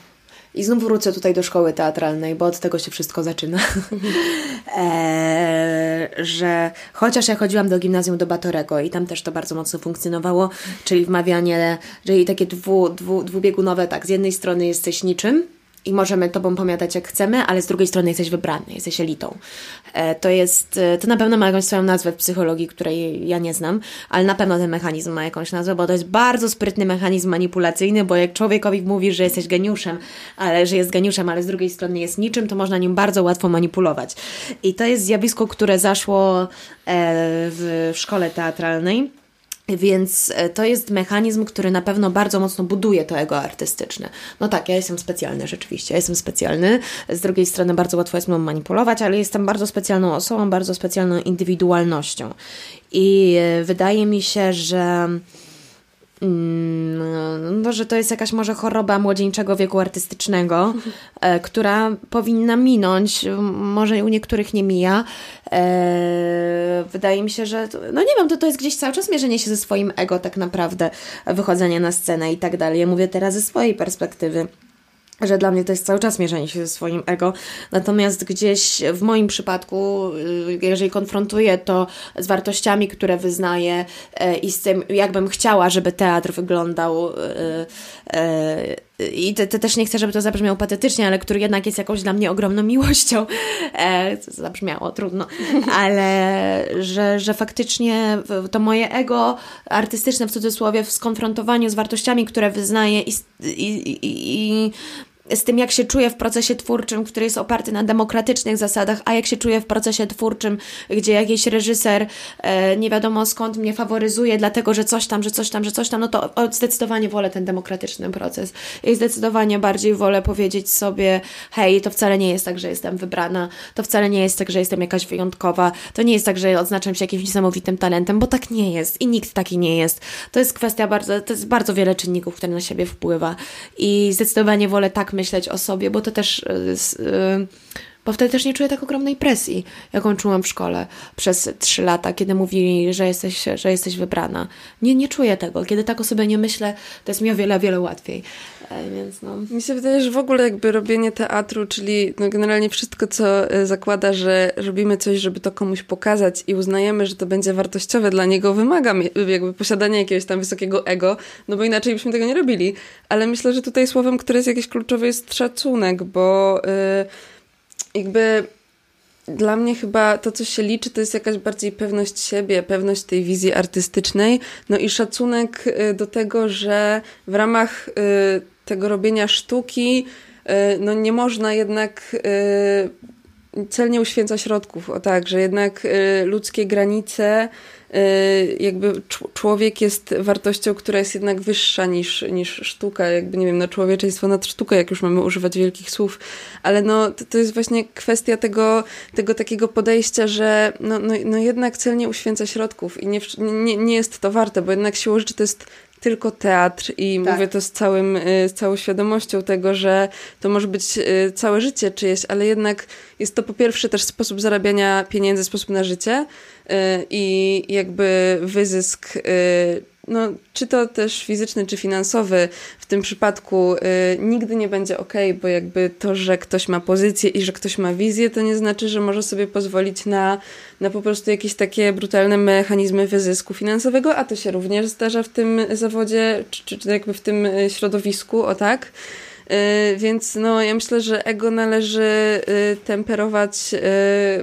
i znów wrócę tutaj do szkoły teatralnej, bo od tego się wszystko zaczyna. e, że chociaż ja chodziłam do gimnazjum do Batorego i tam też to bardzo mocno funkcjonowało, czyli wmawianie, czyli takie dwu, dwu, dwubiegunowe, tak, z jednej strony jesteś niczym, i możemy tobą pomiatać jak chcemy, ale z drugiej strony jesteś wybrany, jesteś elitą. E, to jest, e, to na pewno ma jakąś swoją nazwę w psychologii, której ja nie znam, ale na pewno ten mechanizm ma jakąś nazwę, bo to jest bardzo sprytny mechanizm manipulacyjny, bo jak człowiekowi mówi, że jesteś geniuszem, ale że jest geniuszem, ale z drugiej strony jest niczym, to można nim bardzo łatwo manipulować. I to jest zjawisko, które zaszło e, w szkole teatralnej więc e, to jest mechanizm, który na pewno bardzo mocno buduje to ego artystyczne. No tak, ja jestem specjalny rzeczywiście, ja jestem specjalny. Z drugiej strony bardzo łatwo jest mną manipulować, ale jestem bardzo specjalną osobą, bardzo specjalną indywidualnością. I e, wydaje mi się, że no, że to jest jakaś może choroba młodzieńczego wieku artystycznego, e, która powinna minąć, może u niektórych nie mija. E, wydaje mi się, że, no nie wiem, to, to jest gdzieś cały czas mierzenie się ze swoim ego tak naprawdę, wychodzenie na scenę i tak dalej. Ja mówię teraz ze swojej perspektywy że dla mnie to jest cały czas mierzenie się ze swoim ego. Natomiast gdzieś w moim przypadku, y, jeżeli konfrontuję to z wartościami, które wyznaję y, i z tym, jakbym chciała, żeby teatr wyglądał, y, i te, te też nie chcę, żeby to zabrzmiało patetycznie, ale który jednak jest jakąś dla mnie ogromną miłością. E, zabrzmiało trudno, ale że, że faktycznie to moje ego artystyczne w cudzysłowie w skonfrontowaniu z wartościami, które wyznaję i, i, i, i z tym, jak się czuję w procesie twórczym, który jest oparty na demokratycznych zasadach, a jak się czuję w procesie twórczym, gdzie jakiś reżyser e, nie wiadomo skąd mnie faworyzuje, dlatego że coś tam, że coś tam, że coś tam, no to zdecydowanie wolę ten demokratyczny proces. I zdecydowanie bardziej wolę powiedzieć sobie, hej, to wcale nie jest tak, że jestem wybrana, to wcale nie jest tak, że jestem jakaś wyjątkowa, to nie jest tak, że odznaczam się jakimś niesamowitym talentem, bo tak nie jest i nikt taki nie jest. To jest kwestia bardzo, to jest bardzo wiele czynników, które na siebie wpływa i zdecydowanie wolę tak myśleć o sobie, bo to też. Yy, bo wtedy też nie czuję tak ogromnej presji, jaką czułam w szkole przez trzy lata, kiedy mówili, że jesteś, że jesteś wybrana. Nie, nie czuję tego. Kiedy tak o sobie nie myślę, to jest mi o wiele, wiele łatwiej. E, więc no. Mi się wydaje, że w ogóle jakby robienie teatru, czyli no generalnie wszystko, co e, zakłada, że robimy coś, żeby to komuś pokazać i uznajemy, że to będzie wartościowe dla niego, wymaga jakby posiadania jakiegoś tam wysokiego ego, no bo inaczej byśmy tego nie robili. Ale myślę, że tutaj słowem, które jest jakieś kluczowe jest szacunek, bo... Yy, jakby dla mnie chyba to, co się liczy, to jest jakaś bardziej pewność siebie, pewność tej wizji artystycznej, no i szacunek y, do tego, że w ramach tego robienia sztuki, y, no nie można jednak celnie uświęca środków, o tak, że jednak ludzkie granice jakby człowiek jest wartością, która jest jednak wyższa niż, niż sztuka, jakby nie wiem, no człowieczeństwo nad sztukę, jak już mamy używać wielkich słów, ale no to, to jest właśnie kwestia tego, tego takiego podejścia, że no, no, no jednak celnie uświęca środków i nie, nie, nie jest to warte, bo jednak siłą rzeczy to jest tylko teatr i tak. mówię to z, całym, y, z całą świadomością tego, że to może być y, całe życie czyjeś, ale jednak jest to po pierwsze też sposób zarabiania pieniędzy, sposób na życie y, i jakby wyzysk no, czy to też fizyczny, czy finansowy, w tym przypadku y, nigdy nie będzie ok, bo jakby to, że ktoś ma pozycję i że ktoś ma wizję, to nie znaczy, że może sobie pozwolić na, na po prostu jakieś takie brutalne mechanizmy wyzysku finansowego, a to się również zdarza w tym zawodzie, czy, czy jakby w tym y, środowisku, o tak. Y, więc no, ja myślę, że ego należy y, temperować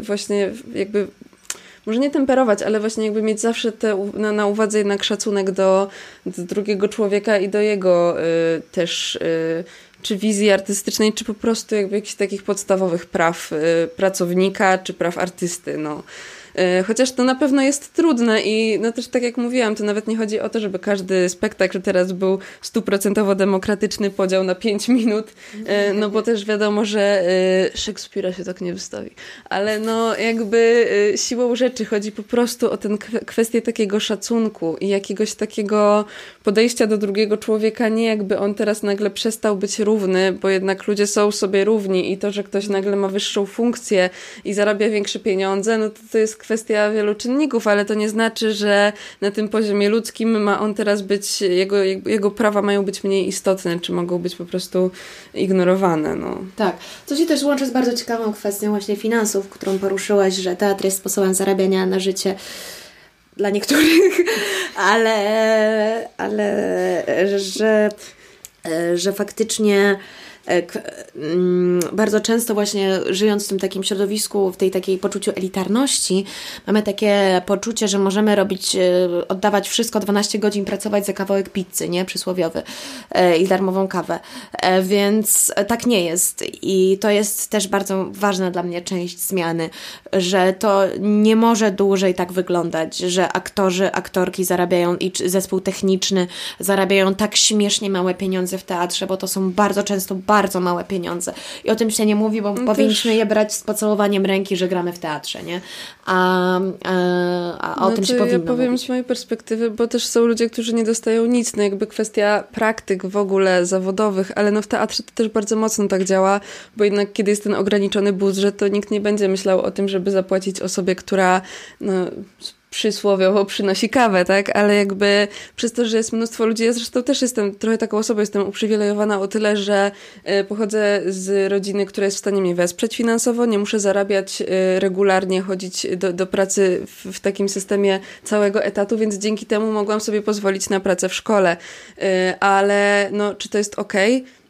właśnie jakby może nie temperować, ale właśnie jakby mieć zawsze te, na, na uwadze jednak szacunek do, do drugiego człowieka i do jego y, też y, czy wizji artystycznej, czy po prostu jakby jakichś takich podstawowych praw y, pracownika, czy praw artysty, no. E, chociaż to na pewno jest trudne i no też tak jak mówiłam, to nawet nie chodzi o to, żeby każdy spektakl teraz był stuprocentowo demokratyczny podział na pięć minut, e, no bo też wiadomo, że Szekspira się tak nie wystawi. Ale no jakby siłą rzeczy chodzi po prostu o tę kwestię takiego szacunku i jakiegoś takiego podejścia do drugiego człowieka, nie jakby on teraz nagle przestał być równy, bo jednak ludzie są sobie równi i to, że ktoś nagle ma wyższą funkcję i zarabia większe pieniądze, no to, to jest kwestia wielu czynników, ale to nie znaczy, że na tym poziomie ludzkim ma on teraz być, jego, jego prawa mają być mniej istotne, czy mogą być po prostu ignorowane. No. Tak. To się też łączy z bardzo ciekawą kwestią właśnie finansów, którą poruszyłaś, że teatr jest sposobem zarabiania na życie dla niektórych, ale, ale że, że faktycznie E, mm, bardzo często właśnie żyjąc w tym takim środowisku, w tej takiej poczuciu elitarności, mamy takie poczucie, że możemy robić, e, oddawać wszystko, 12 godzin pracować za kawałek pizzy, nie? Przysłowiowy e, i darmową kawę. Więc tak nie jest i to jest też bardzo ważna dla mnie część zmiany, że to nie może dłużej tak wyglądać, że aktorzy, aktorki zarabiają i zespół techniczny zarabiają tak śmiesznie małe pieniądze w teatrze, bo to są bardzo często bardzo bardzo małe pieniądze. I o tym się nie mówi, bo no powinniśmy je brać z pocałowaniem ręki, że gramy w teatrze, nie? A, a, a o no tym się powinno Ja powiem mówić. z mojej perspektywy, bo też są ludzie, którzy nie dostają nic. No jakby kwestia praktyk w ogóle zawodowych, ale no w teatrze to też bardzo mocno tak działa, bo jednak kiedy jest ten ograniczony budżet, to nikt nie będzie myślał o tym, żeby zapłacić osobie, która no, przysłowiowo przynosi kawę, tak? Ale jakby przez to, że jest mnóstwo ludzi, ja zresztą też jestem trochę taką osobą, jestem uprzywilejowana o tyle, że e, pochodzę z rodziny, która jest w stanie mnie wesprzeć finansowo, nie muszę zarabiać e, regularnie, chodzić do, do pracy w, w takim systemie całego etatu, więc dzięki temu mogłam sobie pozwolić na pracę w szkole. E, ale no, czy to jest ok?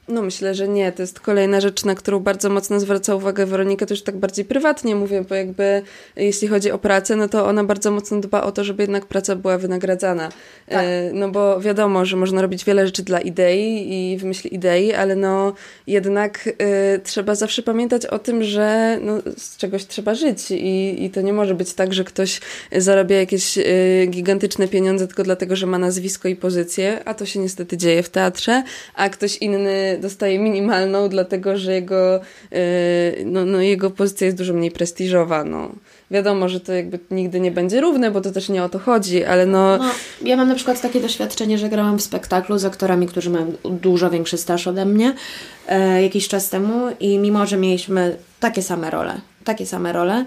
No myślę, że nie. To jest kolejna rzecz, na którą bardzo mocno zwraca uwagę Weronika, to już tak bardziej prywatnie mówię, bo jakby jeśli chodzi o pracę, no to ona bardzo mocno dba o to, żeby jednak praca była wynagradzana. Tak. E, no bo wiadomo, że można robić wiele rzeczy dla idei i wymyśli idei, ale no jednak e, trzeba zawsze pamiętać o tym, że no, z czegoś trzeba żyć i, i to nie może być tak, że ktoś zarabia jakieś e, gigantyczne pieniądze tylko dlatego, że ma nazwisko i pozycję, a to się niestety dzieje w teatrze, a ktoś inny dostaje minimalną, dlatego że jego, e, no, no, jego pozycja jest dużo mniej prestiżowa. No. Wiadomo, że to jakby nigdy nie będzie równe, bo to też nie o to chodzi, ale no... no... Ja mam na przykład takie doświadczenie, że grałam w spektaklu z aktorami, którzy mają dużo większy staż ode mnie e, jakiś czas temu i mimo, że mieliśmy takie same role, takie same role,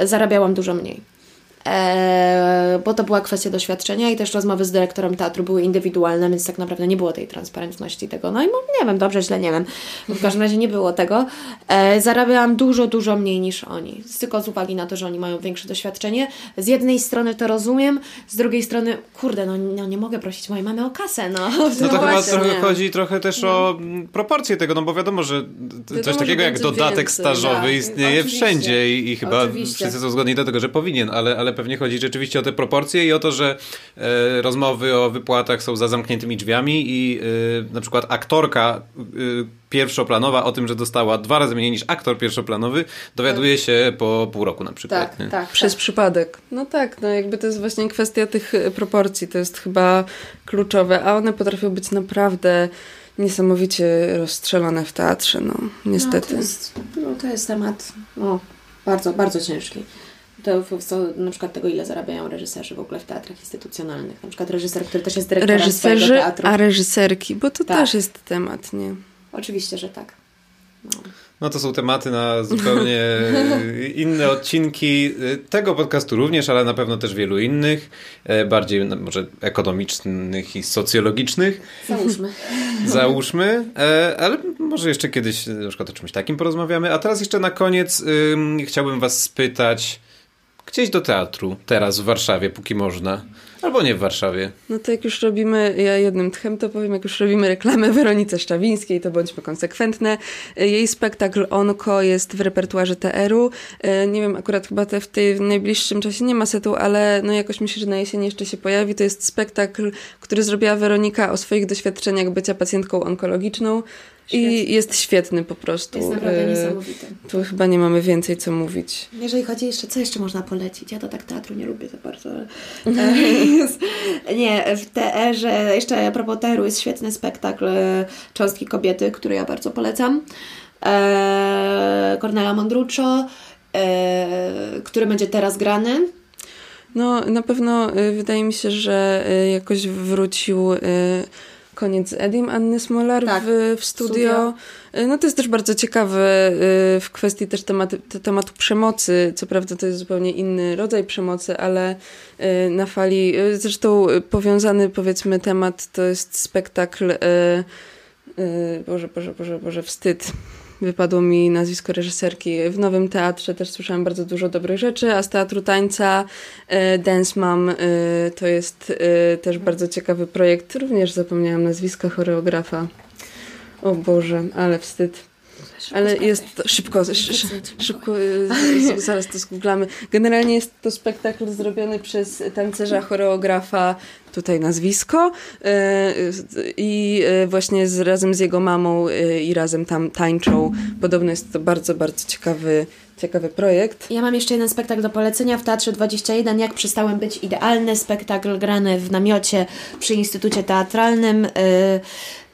zarabiałam dużo mniej. Eee, bo to była kwestia doświadczenia i też rozmowy z dyrektorem teatru były indywidualne, więc tak naprawdę nie było tej transparentności tego. No i nie wiem, dobrze, źle, nie wiem. W każdym razie nie było tego. Eee, zarabiałam dużo, dużo mniej niż oni. Tylko z uwagi na to, że oni mają większe doświadczenie. Z jednej strony to rozumiem, z drugiej strony, kurde, no, no nie mogę prosić mojej mamy o kasę, no. No to chyba trochę chodzi trochę też no. o proporcje tego, no bo wiadomo, że wiadomo, coś takiego jak dodatek więcej, stażowy tak. istnieje Oczywiście. wszędzie i, i chyba Oczywiście. wszyscy są zgodni do tego, że powinien, ale, ale pewnie chodzi rzeczywiście o te proporcje i o to, że e, rozmowy o wypłatach są za zamkniętymi drzwiami i e, na przykład aktorka e, pierwszoplanowa o tym, że dostała dwa razy mniej niż aktor pierwszoplanowy, dowiaduje tak. się po pół roku na przykład. Tak, tak, Przez tak. przypadek. No tak, no jakby to jest właśnie kwestia tych e, proporcji, to jest chyba kluczowe, a one potrafią być naprawdę niesamowicie rozstrzelone w teatrze, no niestety. No, to, jest, no, to jest temat no, bardzo, bardzo ciężki to co, na przykład tego, ile zarabiają reżyserzy w ogóle w teatrach instytucjonalnych. Na przykład reżyser, który też jest dyrektorem Reżyserzy, teatru. a reżyserki, bo to tak. też jest temat, nie? Oczywiście, że tak. No. no to są tematy na zupełnie inne odcinki tego podcastu również, ale na pewno też wielu innych, e, bardziej może ekonomicznych i socjologicznych. Załóżmy. Załóżmy, e, ale może jeszcze kiedyś na przykład o czymś takim porozmawiamy. A teraz jeszcze na koniec chciałbym was spytać, gdzieś do teatru, teraz w Warszawie, póki można. Albo nie w Warszawie. No to jak już robimy, ja jednym tchem to powiem, jak już robimy reklamę Weronice Szczawińskiej, to bądźmy konsekwentne. Jej spektakl Onko jest w repertuarze TR-u. E, nie wiem, akurat chyba te w tej najbliższym czasie nie ma setu, ale no jakoś myślę, że na jesieni jeszcze się pojawi. To jest spektakl, który zrobiła Weronika o swoich doświadczeniach bycia pacjentką onkologiczną. I jest świetny po prostu. Jest naprawdę e, niesamowity. Tu chyba nie mamy więcej co mówić. Jeżeli chodzi jeszcze, co jeszcze można polecić? Ja to tak teatru nie lubię za bardzo. Ale... nie, w TR-ze, jeszcze a propos TR-u jest świetny spektakl e, Cząstki Kobiety, który ja bardzo polecam. Eee, Cornela Mondruccio, e, który będzie teraz grany. No, na pewno y, wydaje mi się, że y, jakoś wrócił koniec Edim Anny Smolar Tak, w, w studio. Y, No to jest też bardzo ciekawe y, w kwestii też tematy, te, tematu przemocy. Co prawda to jest zupełnie inny rodzaj przemocy, ale y, na fali, zresztą powiązany powiedzmy temat to jest spektakl Boże, Boże, Boże, Boże, wstyd. Wypadło mi nazwisko reżyserki. W Nowym Teatrze też słyszałam bardzo dużo dobrych rzeczy, a z Teatru Tańca e, Dance Mom e, to jest e, też bardzo ciekawy projekt. Również zapomniałam nazwiska choreografa. O Boże, ale wstyd. Ale jest to, szybko, sz, sz, szybko, z- zaraz to zgooglamy. Generalnie jest to spektakl zrobiony przez tancerza, choreografa, tutaj nazwisko e, i e, właśnie z, razem z jego mamą i razem tam tańczą. Podobno jest to bardzo, bardzo ciekawy, ciekawy projekt. Ja mam jeszcze jeden spektakl do polecenia w Teatrze 21. Jak przestałem być idealny. Spektakl grany w namiocie przy Instytucie Teatralnym y,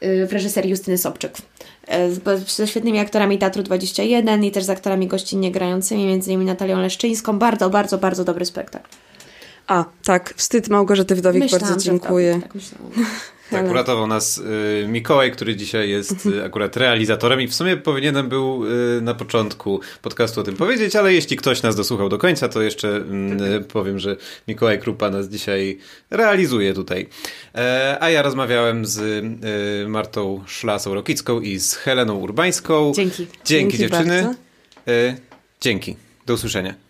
y, w reżyserii Justyny Sobczyk. Y, z- Ze świetnymi aktorami Teatru 21 i też z aktorami gościnnie grającymi, między innymi Natalią Leszczyńską. Bardzo, bardzo, bardzo dobry spektakl. A, tak, wstyd Małgorzaty Wdowik, Myślałam, bardzo dziękuję. Tak, tak myślałam. Tak, uratował nas y, Mikołaj, który dzisiaj jest y, akurat realizatorem i w sumie powinienem był y, na początku podcastu o tym powiedzieć, ale jeśli ktoś nas dosłuchał do końca, to jeszcze mm, y, powiem, że Mikołaj Krupa nas dzisiaj realizuje tutaj. E, a ja rozmawiałem z Martą Szlasą-Rokicką i z Heleną Urbańską. Dzięki. Dzięki, Dzięki dziewczyny. E, dzięki. Do usłyszenia.